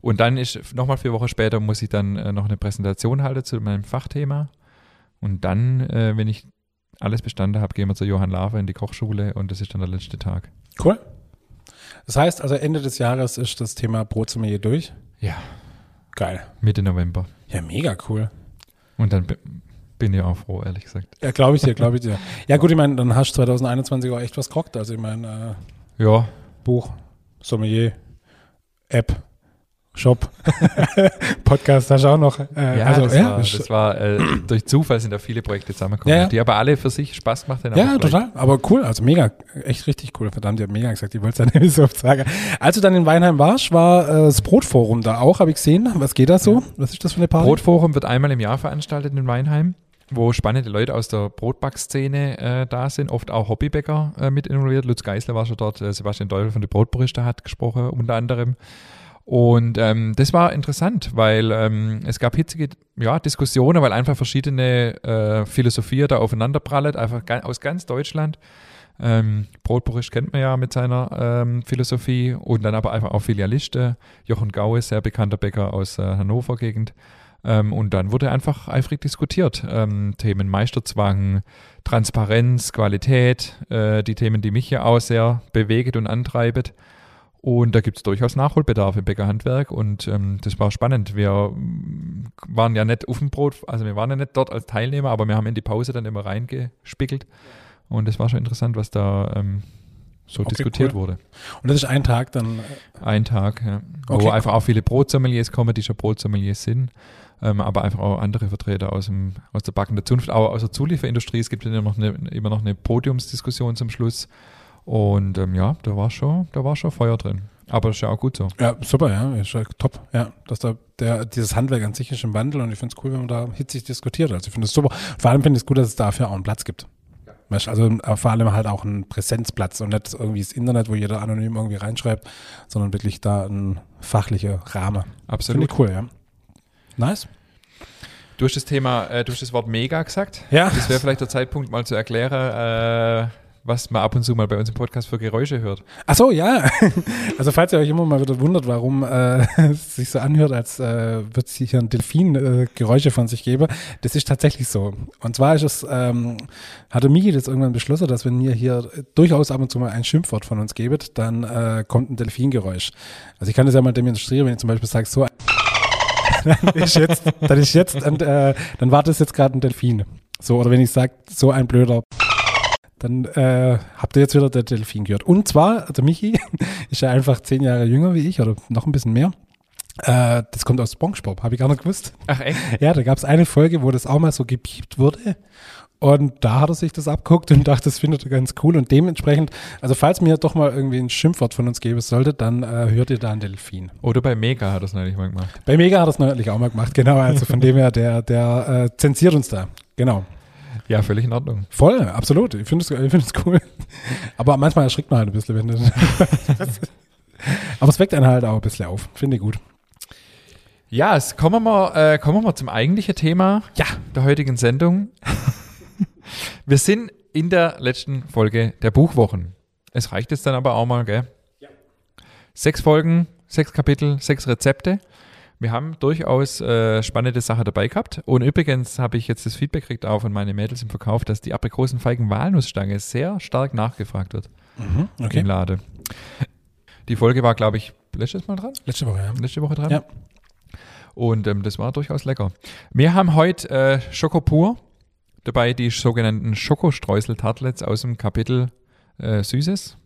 Und dann ist nochmal vier Wochen später muss ich dann äh, noch eine Präsentation halten zu meinem Fachthema. Und dann, äh, wenn ich alles bestanden habe, gehen wir zu Johann Lafer in die Kochschule und das ist dann der letzte Tag. Cool. Das heißt, also Ende des Jahres ist das Thema Brotsommelier durch. Ja, Geil. Mitte November. Ja, mega cool. Und dann bi- bin ich auch froh, ehrlich gesagt. Ja, glaube ich dir, glaube ich dir. [laughs] Ja, gut, ich meine, dann hast du 2021 auch echt was gerockt. Also, ich meine, äh, Ja, Buch, Sommelier, App, Shop, [laughs] Podcast hast du auch noch. Äh, ja, also, das, ja, war, das war äh, durch Zufall sind da viele Projekte zusammengekommen, Ja, ja. die aber alle für sich Spaß gemacht haben. Ja, total. Aber cool, also mega, echt richtig cool. Verdammt, ihr habt mega gesagt, ich wollte es ja nicht so oft sagen. Als du dann in Weinheim warst, war äh, das Brotforum da auch, habe ich gesehen. Was geht da so? Was ist das für eine Party? Brotforum wird einmal im Jahr veranstaltet in Weinheim, wo spannende Leute aus der Brotbackszene äh, da sind, oft auch Hobbybäcker äh, mit involviert. Lutz Geisler war schon dort, äh, Sebastian Teufel von der Brotberichte hat gesprochen, unter anderem. Und ähm, das war interessant, weil ähm, es gab hitzige ja, Diskussionen, weil einfach verschiedene äh, Philosophien da aufeinanderprallen, einfach aus ganz Deutschland. Ähm, Brotbericht kennt man ja mit seiner ähm, Philosophie und dann aber einfach auch Filialisten. Jochen Gaue, sehr bekannter Bäcker aus äh, Hannover Gegend. Ähm, und dann wurde einfach eifrig diskutiert. Ähm, Themen Meisterzwang, Transparenz, Qualität, äh, die Themen, die mich ja auch sehr bewegt und antreibt. Und da gibt es durchaus Nachholbedarf im Bäckerhandwerk und ähm, das war spannend. Wir mm, waren ja nicht auf dem Brot, also wir waren ja nicht dort als Teilnehmer, aber wir haben in die Pause dann immer reingespiegelt. Und es war schon interessant, was da ähm, so Okay, diskutiert cool. wurde. Und das ist ein Tag dann. äh, Ein Tag, ja. Okay. Wo einfach auch viele Brotsommeliers kommen, die schon Brotsommeliers sind. Ähm, aber einfach auch andere Vertreter aus, dem, aus der backenden Zunft, auch aus der Zulieferindustrie. Es gibt immer noch eine, immer noch eine Podiumsdiskussion zum Schluss. Und ähm, ja, da war schon, da war schon Feuer drin. Aber das ist ja auch gut so. Ja, super, ja, ist ja top. Ja, dass da der, dieses Handwerk an sich ist im Wandel und ich finde es cool, wenn man da hitzig diskutiert. Also ich finde es super. Vor allem finde ich es gut, dass es dafür auch einen Platz gibt. Weißt, also äh, vor allem halt auch einen Präsenzplatz und nicht irgendwie das Internet, wo jeder anonym irgendwie reinschreibt, sondern wirklich da ein fachlicher Rahmen. Finde Absolut. ich cool, ja. Nice. Du hast das Thema, äh, du hast das Wort mega gesagt. Ja. Das wäre vielleicht der Zeitpunkt, mal zu erklären, äh, was man ab und zu mal bei uns im Podcast für Geräusche hört. Ach so, ja. [laughs] Also falls ihr euch immer mal wieder wundert, warum äh, [laughs] es sich so anhört, als äh, würde es hier ein Delfin äh, Geräusche von sich geben, das ist tatsächlich so. Und zwar ist es, ähm, hatte Miki das irgendwann beschlossen, dass wenn ihr hier durchaus ab und zu mal ein Schimpfwort von uns gebet, dann äh, kommt ein Delfingeräusch. Also ich kann das ja mal demonstrieren, wenn ich zum Beispiel sage, so [laughs] dann ist jetzt, dann ist jetzt, und, äh, dann war das jetzt gerade ein Delfin. So, oder wenn ich sage, so ein blöder dann äh, habt ihr jetzt wieder der Delfin gehört. Und zwar, also Michi [laughs] ist ja einfach zehn Jahre jünger wie ich oder noch ein bisschen mehr. Äh, das kommt aus SpongeBob, habe ich gar nicht gewusst. Ach echt? Ja, da gab es eine Folge, wo das auch mal so gepiept wurde. Und da hat er sich das abguckt und [laughs] dachte, das findet er ganz cool. Und dementsprechend, also falls mir doch mal irgendwie ein Schimpfwort von uns geben sollte, dann äh, hört ihr da einen Delfin. Oder bei Mega hat er es neulich mal gemacht. Bei Mega hat er es neulich auch mal gemacht, genau. Also von dem her, der, der äh, zensiert uns da. Genau. Ja, völlig in Ordnung. Voll, absolut. Ich finde es ich find es cool. Aber manchmal erschrickt man halt ein bisschen, wenn das. [laughs] Aber es weckt einen halt auch ein bisschen auf. Finde ich gut. Ja, es kommen wir mal, äh, kommen wir mal zum eigentlichen Thema Ja. der heutigen Sendung. wir sind in der letzten Folge der Buchwochen. Es reicht jetzt dann aber auch mal, gell? Sechs Folgen, sechs Kapitel, sechs Rezepte. Wir haben durchaus äh, spannende Sachen dabei gehabt. Und übrigens habe ich jetzt das Feedback gekriegt auch von meinen Mädels im Verkauf, dass die Aprikosenfeigen Walnussstange sehr stark nachgefragt wird Okay. im Lade. Die Folge war, glaube ich, letztes Mal dran? Letzte Woche, ja. letzte Woche dran. Ja. Und ähm, das war durchaus lecker. Wir haben heute äh, Schokopur, dabei die sogenannten Schokostreusel-Tartlets aus dem Kapitel äh, Süßes,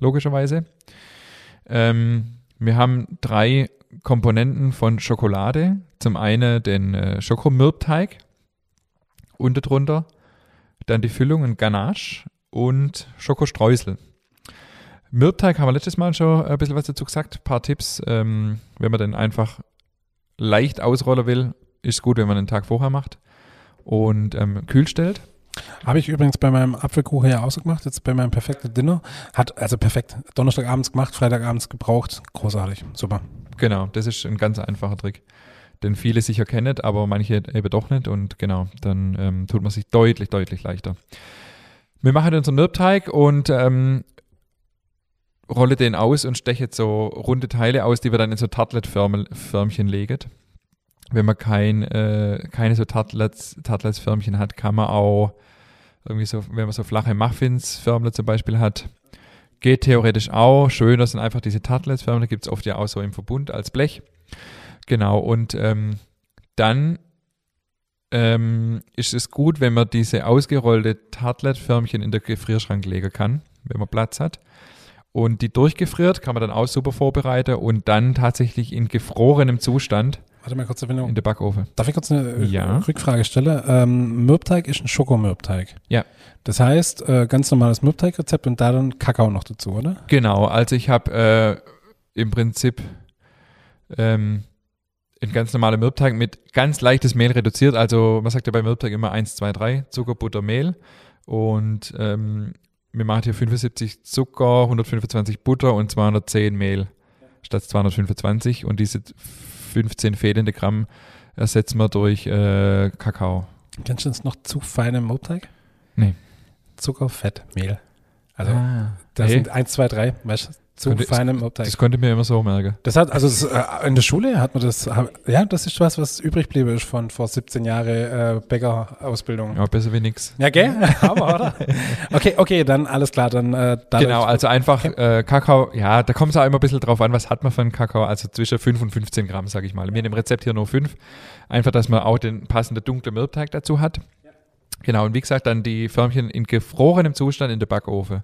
logischerweise. Ähm, wir haben drei Komponenten von Schokolade. Zum einen den äh, Schokomürbteig und darunter dann die Füllung und Ganache und Schokostreusel. Mürbteig haben wir letztes Mal schon ein bisschen was dazu gesagt. Ein paar Tipps, ähm, wenn man den einfach leicht ausrollen will, ist gut, wenn man einen Tag vorher macht und ähm, kühl stellt. Habe ich übrigens bei meinem Apfelkuchen ja auch so gemacht, jetzt bei meinem perfekten Dinner. Hat, also perfekt. Donnerstagabends gemacht, Freitagabends gebraucht. Großartig. Super. Genau, das ist ein ganz einfacher Trick. den viele sicher kennen, aber manche eben doch nicht. Und genau, dann ähm, tut man sich deutlich, deutlich leichter. Wir machen unseren Mürbteig und ähm, rolle den aus und steche so runde Teile aus, die wir dann in so Tartlet-Förmchen legen. Wenn man kein, äh, keine so Tartlets, Tartlets-Förmchen hat, kann man auch irgendwie so, wenn man so flache Muffins-Förmler zum Beispiel hat, geht theoretisch auch. Schön, das sind einfach diese Tartlets-Förmler, gibt es oft ja auch so im Verbund als Blech. Genau, und ähm, dann ähm, ist es gut, wenn man diese ausgerollte Tartlet-Förmchen in den Gefrierschrank legen kann, wenn man Platz hat. Und die durchgefriert kann man dann auch super vorbereiten und dann tatsächlich in gefrorenem Zustand Warte mal kurz, Verbindung. in den Backofen. Darf ich kurz eine äh, Ja. Rückfrage stellen? Ähm, Mürbteig ist ein Schokomürbteig. Ja. Das heißt, äh, ganz normales Mürbteigrezept und da dann Kakao noch dazu, oder? Genau, also ich habe äh, im Prinzip ähm, einen ganz normalen Mürbteig mit ganz leichtes Mehl reduziert. Also man sagt ja bei Mürbteig immer 1, 2, 3, Zucker, Butter, Mehl. Und ähm, wir machen hier 75 Zucker, 125 Butter und 210 Mehl statt 225. Und diese 15 fehlende Gramm ersetzen wir durch äh, Kakao. Kennst du das noch zu feinem Mürbteig? Nee. Zucker, Fett, Mehl. Also, Ah, das nee, sind 1, 2, 3, weißt du, zu Könnte- feinem Mürbteig. das konnte ich mir immer so merken. Das hat, also das, äh, in der Schule hat man das, ja, das ist was, was übrig blieb ist von vor 17 Jahre äh, Bäckerausbildung. Ja, besser wie nix. Ja, gell? [laughs] [laughs] Aber, oder? Okay, okay, dann alles klar, dann äh, Genau, also einfach äh, Kakao, ja, da kommt es auch immer ein bisschen drauf an, was hat man für einen Kakao, also zwischen 5 und 15 Gramm, sage ich mal. Wir in dem Rezept hier nur 5, einfach, dass man auch den passenden dunklen Mürbteig dazu hat. Genau, und wie gesagt, dann die Förmchen in gefrorenem Zustand in der Backofen.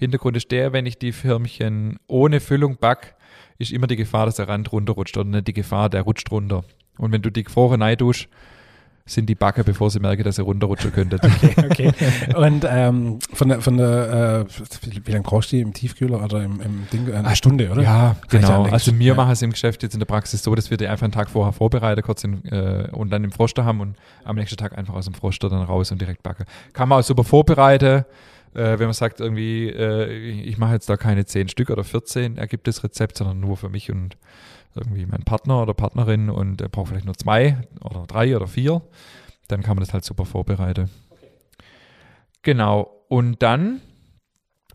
Hintergrund ist der, wenn ich die Förmchen ohne Füllung back, ist immer die Gefahr, dass der Rand runterrutscht oder nicht die Gefahr, der rutscht runter. Und wenn du die gefroren reintust, sind die Backen, bevor sie merken, dass sie runterrutschen könnten. [laughs] okay. Und ähm, von der, von der äh, wie, lange brauchst du die im Tiefkühler oder im, im Ding? Eine Stunde, oder? Ja, Reicht genau. Also wir Ja. machen es im Geschäft jetzt in der Praxis so, dass wir die einfach einen Tag vorher vorbereiten, kurz in, äh, und dann im Froster haben und am nächsten Tag einfach aus dem Froster dann raus und direkt backen. Kann man auch super vorbereiten. Äh, wenn man sagt, irgendwie, äh, ich mache jetzt da keine 10 Stück oder 14, ergibt das Rezept, sondern nur für mich und irgendwie meinen Partner oder Partnerin und er braucht vielleicht nur zwei oder drei oder vier, dann kann man das halt super vorbereiten. Genau. Und dann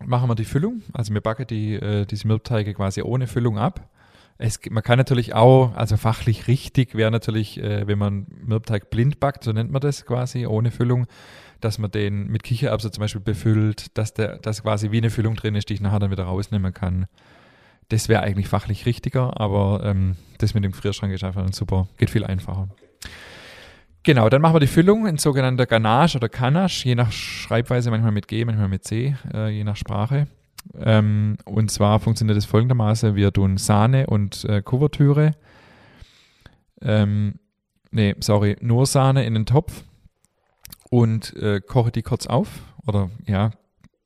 machen wir die Füllung. Also wir backen die, äh, diese Mürbteige quasi ohne Füllung ab. Es, man kann natürlich auch, also fachlich richtig wäre natürlich, äh, wenn man Mürbteig blind backt, so nennt man das quasi, ohne Füllung, dass man den mit Kichererbsen zum Beispiel befüllt, dass der, dass quasi wie eine Füllung drin ist, die ich nachher dann wieder rausnehmen kann. Das wäre eigentlich fachlich richtiger, aber ähm, das mit dem Gefrierschrank ist einfach ein super, geht viel einfacher. Genau, dann machen wir die Füllung in sogenannter Ganache oder Ganache, je nach Schreibweise, manchmal mit G, manchmal mit C, äh, je nach Sprache. Ähm, und zwar funktioniert es folgendermaßen: Wir tun Sahne und äh, Kuvertüre, ähm, nee, sorry, nur Sahne in den Topf und äh, koche die kurz auf. Oder ja,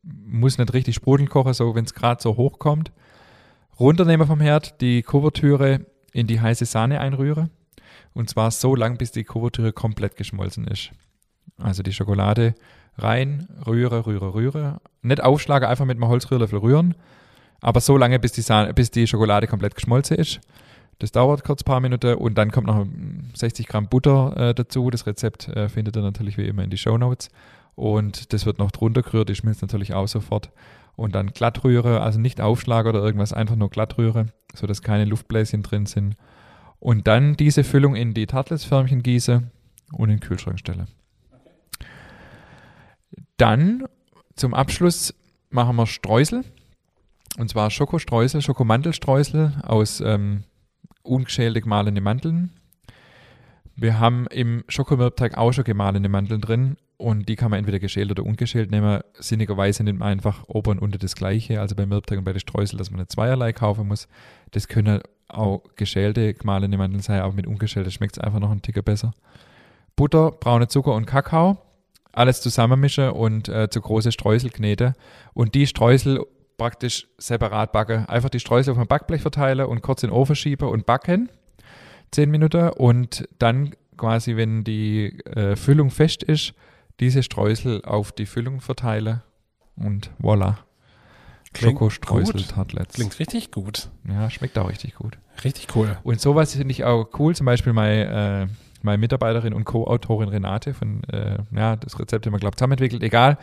muss nicht richtig sprudeln kochen, so wenn es gerade so hochkommt. Runternehmen vom Herd, die Kuvertüre in die heiße Sahne einrühre. Und zwar so lang, bis die Kuvertüre komplett geschmolzen ist. Also die Schokolade rein, rühre, rühre, rühre. Nicht aufschlagen, einfach mit einem Holzrührlöffel rühren. Aber so lange, bis die, bis die Schokolade komplett geschmolzen ist. Das dauert kurz ein paar Minuten und dann kommt noch mm, 60 Gramm Butter äh, dazu. Das Rezept äh, findet ihr natürlich wie immer in die Show Notes. Und das wird noch drunter gerührt, die schmilzt natürlich auch sofort. Und dann glatt rühre, also nicht aufschlagen oder irgendwas, einfach nur glatt rühre, sodass keine Luftbläschen drin sind. Und dann diese Füllung in die Tartletsförmchen gieße und in den Kühlschrank stelle. Dann zum Abschluss machen wir Streusel. Und zwar Schokostreusel, Schokomandelstreusel aus ähm, ungeschälte gemahlene Mandeln. Wir haben im Schokomürbteig auch schon gemahlene Mandeln drin und die kann man entweder geschält oder ungeschält nehmen. Sinnigerweise nimmt man einfach oben und unten das gleiche, also beim Mürbteig und bei den Streusel, dass man nicht zweierlei kaufen muss. Das können auch geschälte gemahlene Mandeln sein, aber mit ungeschälte schmeckt es einfach noch einen Ticker besser. Butter, braune Zucker und Kakao, alles zusammenmischen und äh, zu große Streusel knete und die Streusel praktisch separat backen. Einfach die Streusel auf dem Backblech verteilen und kurz in den Ofen schieben und backen. 10 Minuten und dann quasi, wenn die äh, Füllung fest ist, diese Streusel auf die Füllung verteilen und voilà. Klingt Schokostreusel gut. Tartlets. Klingt richtig gut. Ja, schmeckt auch richtig gut. Richtig cool. Und sowas finde ich auch cool. Zum Beispiel meine, äh, meine Mitarbeiterin und Co-Autorin Renate von, äh, ja, das Rezept glaube ich, zusammen entwickelt. Egal.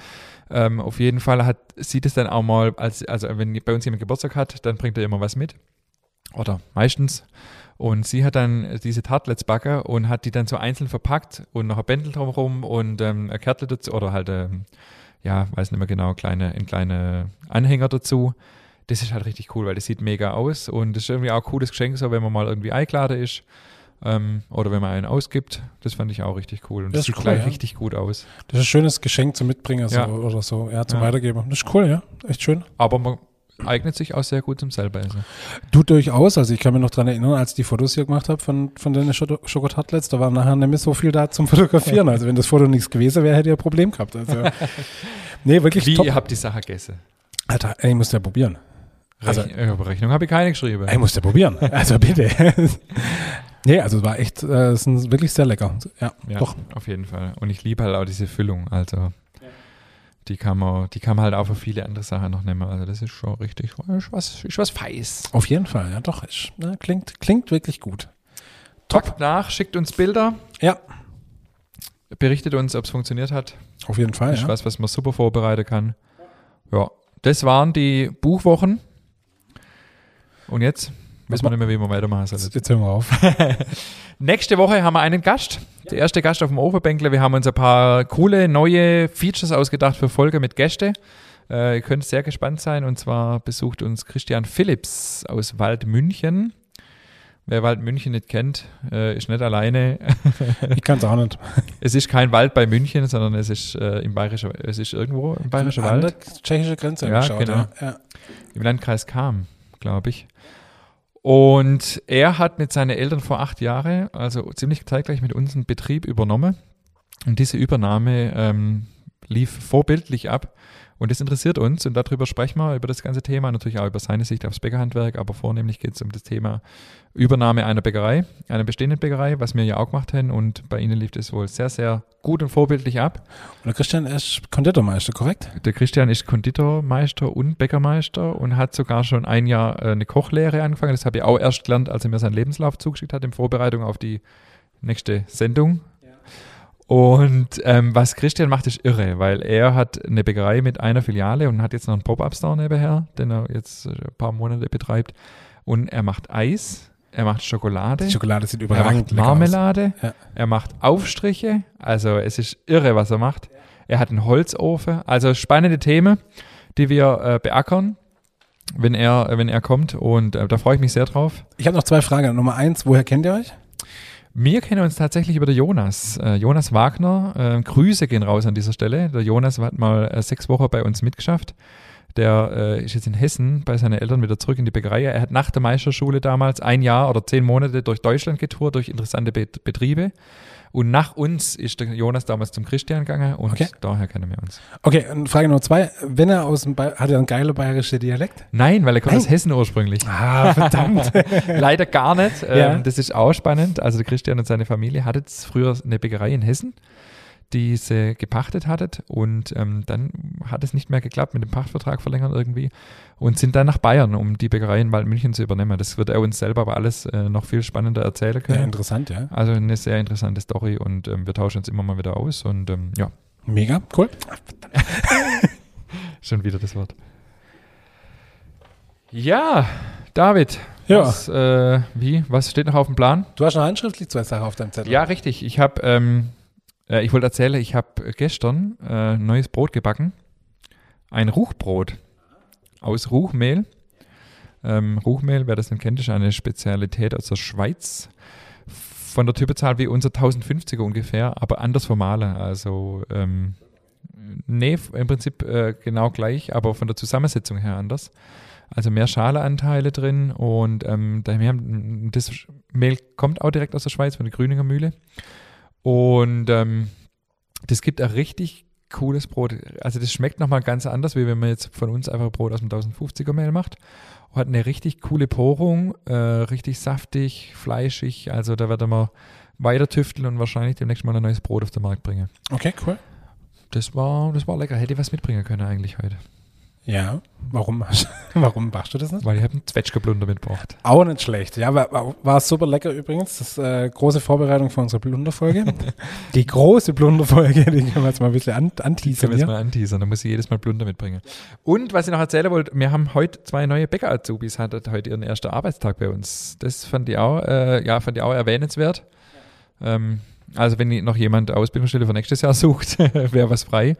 Ähm, auf jeden Fall hat, sieht es dann auch mal, als, also wenn bei uns jemand Geburtstag hat, dann bringt er immer was mit. Oder meistens. Und sie hat dann diese Tartlets backen und hat die dann so einzeln verpackt und noch ein Bändel drumherum und ähm, ein Kärtel dazu oder halt, ähm, ja, weiß nicht mehr genau, kleine, ein kleine Anhänger dazu. Das ist halt richtig cool, weil das sieht mega aus und das ist irgendwie auch ein cooles Geschenk, so wenn man mal irgendwie eingeladen ist ähm, oder wenn man einen ausgibt. Das fand ich auch richtig cool und das, Das sieht cool, gleich ja. richtig gut aus. Das ist ein schönes Geschenk zum Mitbringen so, Ja. oder so, ja, zum Ja. Weitergeben. Das ist cool, ja. Echt schön. Aber man eignet sich auch sehr gut zum selber essen. Du durchaus, also ich kann mich noch dran erinnern, als ich die Fotos hier gemacht habe von, von den Schoko- Schokotatlets, da war nachher mehr so viel da zum Fotografieren. Also wenn das Foto nichts gewesen wäre, hätte ich ein Problem gehabt. Also, [laughs] nee, wirklich Wie, top. ihr habt die Sache gegessen? Alter, ey, ich muss ja probieren. Also- Rechn Berechnung habe ich keine geschrieben. Ich muss ja probieren. [laughs] Also bitte. Nee, also es war echt, äh, es ist wirklich sehr lecker. Ja, Ja, doch. auf jeden Fall. Und ich liebe halt auch diese Füllung. Also die kann man, die kann man halt auch für viele andere Sachen noch nehmen. Also das ist schon richtig, ist was, ist was feis. Auf jeden Fall, ja doch. Ist, ja, klingt, klingt wirklich gut. Top. Packt nach, schickt uns Bilder, Ja, berichtet uns, ob es funktioniert hat. auf jeden Fall. ist Ja. was, was man super vorbereiten kann. Ja, das waren die Buchwochen. Und jetzt wissen wir nicht mehr, wie wir weitermachen sollen. Jetzt, jetzt hören wir auf. [laughs] Nächste Woche haben wir einen Gast. Der erste Gast auf dem Overbänkler. Wir haben uns ein paar coole neue Features ausgedacht für Folge mit Gäste. Äh, ihr könnt sehr gespannt sein. Und zwar besucht uns Christian Philips aus Waldmünchen. Wer Waldmünchen nicht kennt, äh, ist nicht alleine. [laughs] Ich kann es auch nicht. [laughs] es ist kein Wald bei München, sondern es ist äh, im Bayerischen, es ist irgendwo im Bayerischen An Wald. der tschechische Grenze Ja, geschaut, genau. ja. Ja. im Landkreis Kam, glaube ich. Und er hat mit seinen Eltern vor acht Jahren, also ziemlich zeitgleich mit uns, einen Betrieb übernommen. Und diese Übernahme ähm, lief vorbildlich ab. Und das interessiert uns und darüber sprechen wir, über das ganze Thema, natürlich auch über seine Sicht aufs Bäckerhandwerk, aber vornehmlich geht es um das Thema Übernahme einer Bäckerei, einer bestehenden Bäckerei, was wir ja auch gemacht haben und bei Ihnen lief das wohl sehr, sehr gut und vorbildlich ab. Und der Christian ist Konditormeister, korrekt? Der Christian ist Konditormeister und Bäckermeister und hat sogar schon ein Jahr äh, eine Kochlehre angefangen. Das habe ich auch erst gelernt, als er mir seinen Lebenslauf zugeschickt hat, in Vorbereitung auf die nächste Sendung. Und ähm, was Christian macht, ist irre, weil er hat eine Bäckerei mit einer Filiale und hat jetzt noch einen Pop-Up-Store nebenher, den er jetzt ein paar Monate betreibt. Und er macht Eis, er macht Schokolade. Die Schokolade sieht Er überragend macht lecker Marmelade, Ja. er macht Aufstriche, also es ist irre, was er macht. Er hat einen Holzofen, also spannende Themen, die wir äh, beackern, wenn er, wenn er kommt und äh, da freue ich mich sehr drauf. Ich habe noch zwei Fragen. Nummer eins, woher kennt ihr euch? Wir kennen uns tatsächlich über den Jonas. Äh, Jonas Wagner, äh, Grüße gehen raus an dieser Stelle. Der Jonas hat mal äh, sechs Wochen bei uns mitgeschafft. Der äh, ist jetzt in Hessen bei seinen Eltern wieder zurück in die Bäckerei. Er hat nach der Meisterschule damals ein Jahr oder zehn Monate durch Deutschland getourt, durch interessante Bet Betriebe. Und nach uns ist der Jonas damals zum Christian gegangen und Okay. daher kennen wir uns. Okay, und Frage Nummer zwei. Wenn er aus dem ba hat er einen geilen bayerischen Dialekt? Nein, weil er kommt Nein. aus Hessen ursprünglich. Ah, verdammt. [laughs] Leider gar nicht. Ähm, Ja. Das ist auch spannend. Also der Christian und seine Familie hatten früher eine Bäckerei in Hessen, die sie gepachtet hattet und ähm, dann hat es nicht mehr geklappt mit dem Pachtvertrag verlängern irgendwie und sind dann nach Bayern, um die Bäckerei in Waldmünchen zu übernehmen. Das wird er uns selber aber alles äh, noch viel spannender erzählen ja, können. interessant, ja. also eine sehr interessante Story und ähm, wir tauschen uns immer mal wieder aus und ähm, ja, Mega, cool. [laughs] schon wieder das Wort. Ja, David, Ja. was, äh, wie, was steht noch auf dem Plan? Du hast noch handschriftlich zwei Sachen auf deinem Zettel. Ja, richtig. Ich habe, ähm, äh, ich wollte erzählen, ich habe gestern äh, neues Brot gebacken. Ein Ruchbrot aus Ruchmehl. Ähm, Ruchmehl, wer das nicht kennt, ist eine Spezialität aus der Schweiz. Von der Typezahl wie unser 1050er ungefähr, aber anders vermahlen. Also, ähm, nee, im Prinzip äh, genau gleich, aber von der Zusammensetzung her anders. Also mehr Schaleanteile drin und ähm, das Mehl kommt auch direkt aus der Schweiz, von der Grüninger Mühle. Und ähm, das gibt ein richtig cooles Brot. Also das schmeckt nochmal ganz anders, wie wenn man jetzt von uns einfach Brot aus dem 1050er Mehl macht. Hat eine richtig coole Porung, äh, richtig saftig, fleischig. Also da werden wir weiter tüfteln und wahrscheinlich demnächst mal ein neues Brot auf den Markt bringen. Okay, cool. Das war, das war lecker. Hätte ich was mitbringen können eigentlich heute. Ja, warum, machst- [laughs] warum machst du das nicht? Weil ich habe einen Zwetschgeblunder mitgebracht. Auch nicht schlecht. Ja, war, war, super lecker übrigens. Das ist äh, große Vorbereitung für unsere Blunderfolge. [laughs] die große Blunderfolge, die können wir jetzt mal ein bisschen an, Können anteasern. wir jetzt mal anteasern, da muss ich jedes Mal Blunder mitbringen. Und was ich noch erzählen wollte, wir haben heute zwei neue Bäcker-Azubis, hattet heute ihren ersten Arbeitstag bei uns. Das fand ich auch, äh, ja, fand ich auch erwähnenswert. Ähm, also wenn noch jemand Ausbildungsstelle für nächstes Jahr [laughs] sucht, [laughs] wäre was frei.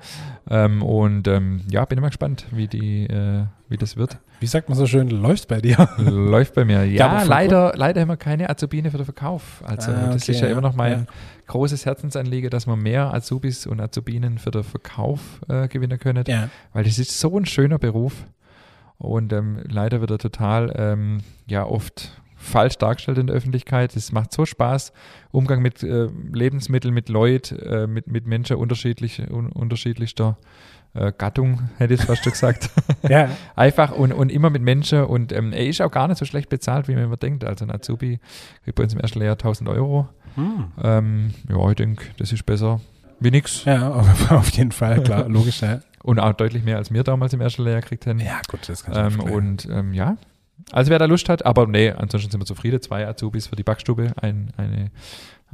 Ähm, und ähm, ja, bin immer gespannt, wie die, äh, wie das wird. Wie sagt man so schön, läuft bei dir? [laughs] Läuft bei mir. Ja, leider, leider haben wir keine Azubine für den Verkauf. Also Ah, das okay, ist ja, ja, immer noch mein ja. großes Herzensanliegen, dass wir mehr Azubis und Azubinen für den Verkauf äh, gewinnen können. Ja. Weil das ist so ein schöner Beruf. Und ähm, leider wird er total, ähm, ja, oft falsch dargestellt in der Öffentlichkeit. Es macht so Spaß. Umgang mit äh, Lebensmitteln, mit Leuten, äh, mit, mit Menschen unterschiedlich, un, unterschiedlichster äh, Gattung, hätte ich fast schon gesagt. [laughs] ja. [laughs] Einfach und, und immer mit Menschen. Und ähm, er ist auch gar nicht so schlecht bezahlt, wie man immer denkt. Also ein Azubi kriegt bei uns im ersten Lehrjahr 1000 Euro. Hm. Ähm, ja, ich denke, das ist besser wie nix. Ja, auf, [laughs] auf jeden Fall, klar, logisch. Ja, Und auch deutlich mehr, als wir damals im ersten Lehrjahr gekriegt haben. ja gut, das kann ich Ähm, und ähm, ja, also wer da Lust hat, aber nee, ansonsten sind wir zufrieden. Zwei Azubis für die Backstube, ein, eine,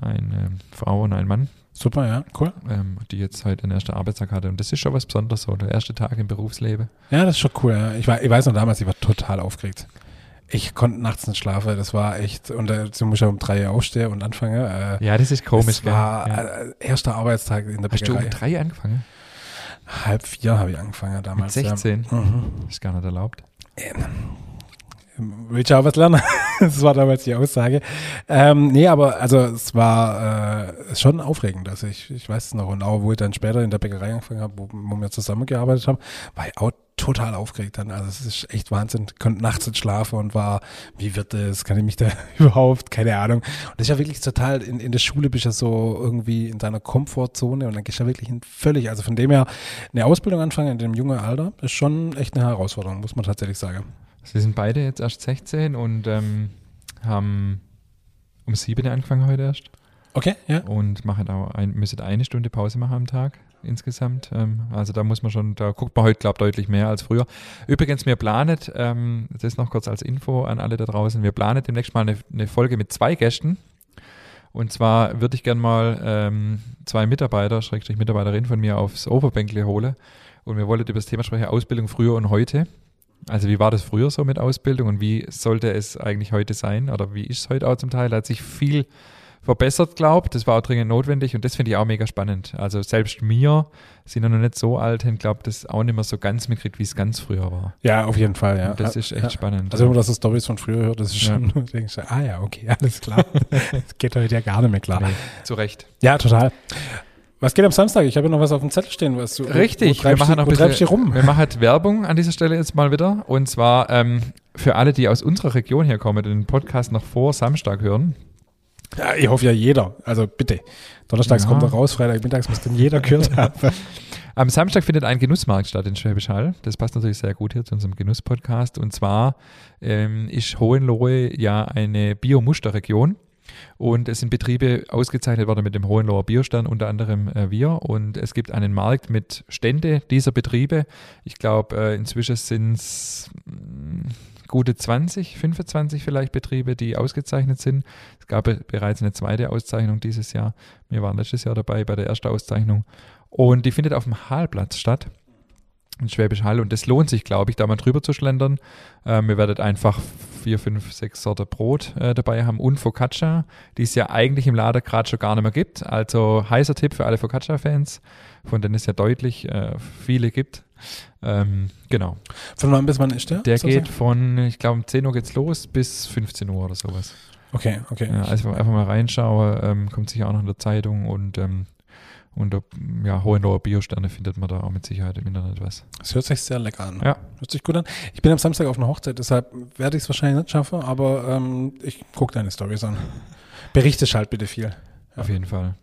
eine ähm, Frau und ein Mann, Super, ja, cool. ähm, die jetzt heute den ersten Arbeitstag hatte. Und das ist schon was Besonderes, so der erste Tag im Berufsleben. Ja, das ist schon cool. Ja. Ich, war, ich weiß noch damals, ich war total aufgeregt. Ich konnte nachts nicht schlafen, das war echt, und äh, du musst ja um drei Uhr aufstehen und anfangen. Äh, Ja, das ist komisch, gell? war Ja. äh, erster Arbeitstag in der Hast du Bäckerei. um drei angefangen? Halb vier habe ich angefangen Mit damals. 16? Ja. Mhm. Ist gar nicht erlaubt. Willst du auch was lernen? [laughs] das war damals die Aussage. Ähm, nee, aber also es war äh, schon aufregend. Also ich, ich weiß es noch. Und auch wo ich dann später in der Bäckerei angefangen habe, wo, wo wir zusammengearbeitet haben, war ich auch total aufgeregt dann. Also es ist echt Wahnsinn. Ich konnte nachts nicht schlafen und war, wie wird das? Kann ich mich da [laughs] überhaupt? Keine Ahnung. Und das ist ja wirklich total, in, in der Schule bist du ja so irgendwie in deiner Komfortzone und dann gehst du ja wirklich in völlig, also von dem her, eine Ausbildung anfangen in dem jungen Alter ist schon echt eine Herausforderung, muss man tatsächlich sagen. Sie sind beide jetzt erst 16 und ähm, haben um sieben angefangen heute erst. Okay, ja. und machen auch ein, müssen eine Stunde Pause machen am Tag insgesamt. Ähm, also da muss man schon, da guckt man heute, glaube ich, deutlich mehr als früher. Übrigens, wir planen, ähm, das noch kurz als Info an alle da draußen, wir planen demnächst mal eine, eine Folge mit zwei Gästen. Und zwar würde ich gern mal ähm, zwei Mitarbeiter, Schrägstrich Mitarbeiterin von mir aufs Overbänkle holen. Und wir wollten über das Thema sprechen, Ausbildung früher und heute. Also wie war das früher so mit Ausbildung und wie sollte es eigentlich heute sein? Oder wie ist es heute auch zum Teil? Da hat sich viel verbessert, glaubt. Das war auch dringend notwendig und das finde ich auch mega spannend. Also selbst mir, sind ja noch nicht so alt, haben glaubt, das auch nicht mehr so ganz mitkriegt, wie es ganz früher war. Ja, auf jeden Fall, ja. Und das ja, ist echt ja. spannend. Also wenn man das Stories von früher hört, das ist Ja. schon, [laughs] denkst du, ah ja, okay, alles klar. [laughs] das geht heute ja gar nicht mehr klar. Nee, zu Recht. Ja, total. Was geht am Samstag? Ich habe ja noch was auf dem Zettel stehen, was du. Richtig, wo, wo wir machen noch ein bisschen, rum? wir machen halt Werbung an dieser Stelle jetzt mal wieder. Und zwar ähm, für alle, die aus unserer Region hier kommen, den Podcast noch vor Samstag hören. Ja, ich hoffe ja jeder. Also bitte. Donnerstags Ja. kommt er raus, Freitagmittags muss dann jeder gehört [laughs] haben. Am Samstag findet ein Genussmarkt statt in Schwäbisch Hall. Das passt natürlich sehr gut hier zu unserem Genuss-Podcast. Und zwar ähm, ist Hohenlohe ja eine Biomusterregion. Und es sind Betriebe ausgezeichnet worden mit dem Hohenloher Biostern, unter anderem äh, wir. Und es gibt einen Markt mit Stände dieser Betriebe. Ich glaube, äh, inzwischen sind es gute 20, 25 vielleicht Betriebe, die ausgezeichnet sind. Es gab be- bereits eine zweite Auszeichnung dieses Jahr. Wir waren letztes Jahr dabei bei der ersten Auszeichnung. Und die findet auf dem Hallplatz statt. In Schwäbisch Hall. Und das lohnt sich, glaube ich, da mal drüber zu schlendern. Ähm, ihr werdet einfach vier, fünf, sechs Sorte Brot äh, dabei haben und Focaccia, die es ja eigentlich im Laden gerade schon gar nicht mehr gibt. Also heißer Tipp für alle Focaccia-Fans, von denen es ja deutlich äh, viele gibt. Ähm, genau. Von wann bis wann ist der? Der geht von, ich glaube, um 10 Uhr geht's los bis 15 Uhr oder sowas. Okay, okay. Ja, also einfach mal reinschauen, ähm, kommt sicher auch noch in der Zeitung und ähm, unter ja, Hohenloher Biosterne findet man da auch mit Sicherheit im Internet was. Das hört sich sehr lecker an. Ja. Hört sich gut an. Ich bin am Samstag auf einer Hochzeit, deshalb werde ich es wahrscheinlich nicht schaffen, aber ähm, ich gucke deine Stories an. Berichte halt bitte viel. Auf jeden Fall.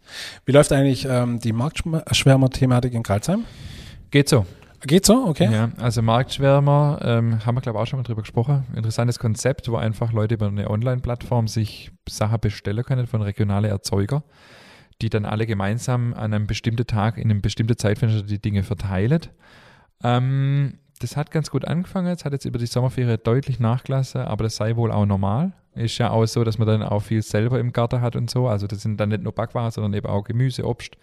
Wie läuft eigentlich ähm, die Marktschwärmer-Thematik in Karlsheim? Geht so. Geht so? Okay. Ja, also Marktschwärmer, ähm, haben wir glaube ich auch schon mal drüber gesprochen. Interessantes Konzept, wo einfach Leute über eine Online-Plattform sich Sachen bestellen können von regionalen Erzeuger, die dann alle gemeinsam an einem bestimmten Tag in einem bestimmten Zeitfenster die Dinge verteilen. Ähm, das hat ganz gut angefangen. Es hat jetzt über die Sommerferien deutlich nachgelassen, aber das sei wohl auch normal. Ist ja auch so, dass man dann auch viel selber im Garten hat und so. Also das sind dann nicht nur Backwaren, sondern eben auch Gemüse, Obst,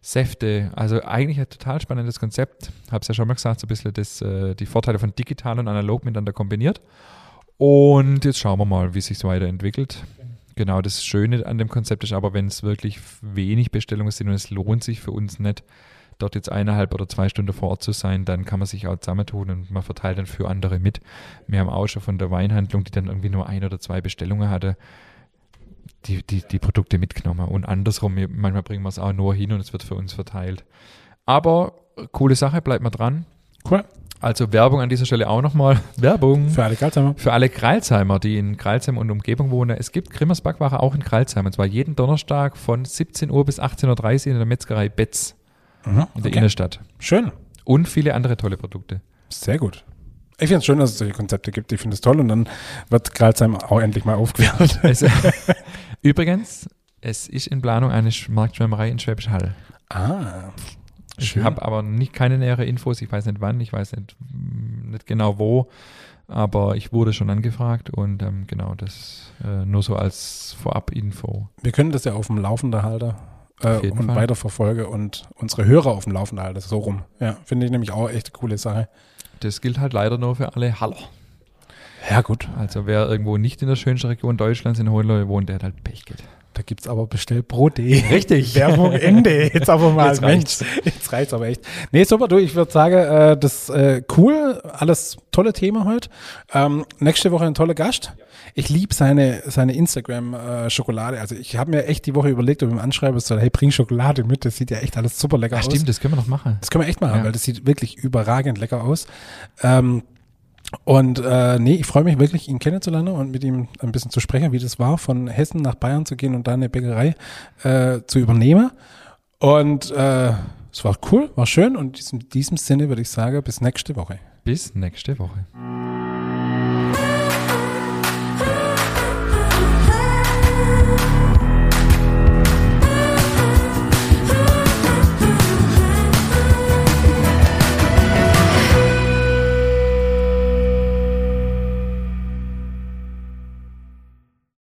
Säfte. Also eigentlich ein total spannendes Konzept. Habe es ja schon mal gesagt, so ein bisschen das, äh, die Vorteile von digital und analog miteinander kombiniert. Und jetzt schauen wir mal, wie sich es weiterentwickelt. Genau, das Schöne an dem Konzept ist aber, wenn es wirklich wenig Bestellungen sind und es lohnt sich für uns nicht, dort jetzt eineinhalb oder zwei Stunden vor Ort zu sein, dann kann man sich auch zusammentun und man verteilt dann für andere mit. Wir haben auch schon von der Weinhandlung, die dann irgendwie nur ein oder zwei Bestellungen hatte, die, die, die Produkte mitgenommen. Und andersrum, manchmal bringen wir es auch nur hin und es wird für uns verteilt. Aber coole Sache, bleibt mal dran. Cool. Also Werbung an dieser Stelle auch nochmal. [laughs] Werbung. Für alle Kreuzheimer. Für alle Kreilsheimer, die in Kreilsheim und Umgebung wohnen. Es gibt Grimmers Backware auch in Kreilsheim. Und zwar jeden Donnerstag von 17 Uhr bis 18.30 Uhr in der Metzgerei Betz Mhm, in der okay. Innenstadt. Schön. Und viele andere tolle Produkte. Sehr gut. Ich finde es schön, dass es solche Konzepte gibt. Ich finde es toll und dann wird Karlsheim auch endlich mal aufgewertet. [laughs] Es, [laughs] übrigens, es ist in Planung eine Sch- Marktschwärmerei in Schwäbisch Hall. Ah, Ich habe aber nicht keine nähere Infos. Ich weiß nicht wann, ich weiß nicht, mm, nicht genau wo. Aber ich wurde schon angefragt und ähm, genau, das äh, nur so als Vorab-Info. Wir können das ja auf dem Laufenden halten äh, und Fall. weiterverfolgen und unsere Hörer auf dem Laufenden halten. So rum. Ja, finde ich nämlich auch echt eine coole Sache. Das gilt halt leider nur für alle Haller. Ja, gut. Also wer irgendwo nicht in der schönsten Region Deutschlands in Hohenlohe wohnt, der hat halt Pech gehabt. Da gibt es aber Bestellbrot.de. Richtig. [laughs] Werbung Ende. Jetzt aber mal. Jetzt reicht's. Mensch, jetzt reicht's aber echt. Nee, super, du, ich würde sagen, äh, das ist äh, cool. Alles tolle Thema heute. Ähm, nächste Woche ein toller Gast. Ich liebe seine, seine Instagram-Schokolade. also ich habe mir echt die Woche überlegt, ob ich ihm anschreibe, so, hey, bring Schokolade mit. Das sieht ja echt alles super lecker Ja, aus. stimmt, das können wir noch machen. Das können wir echt machen, Ja. weil das sieht wirklich überragend lecker aus. Ähm, und äh, nee, ich freue mich wirklich, ihn kennenzulernen und mit ihm ein bisschen zu sprechen, wie das war, von Hessen nach Bayern zu gehen und da eine Bäckerei äh, zu übernehmen. Und äh, es war cool, war schön und in diesem, diesem Sinne würde ich sagen, bis nächste Woche. Bis nächste Woche.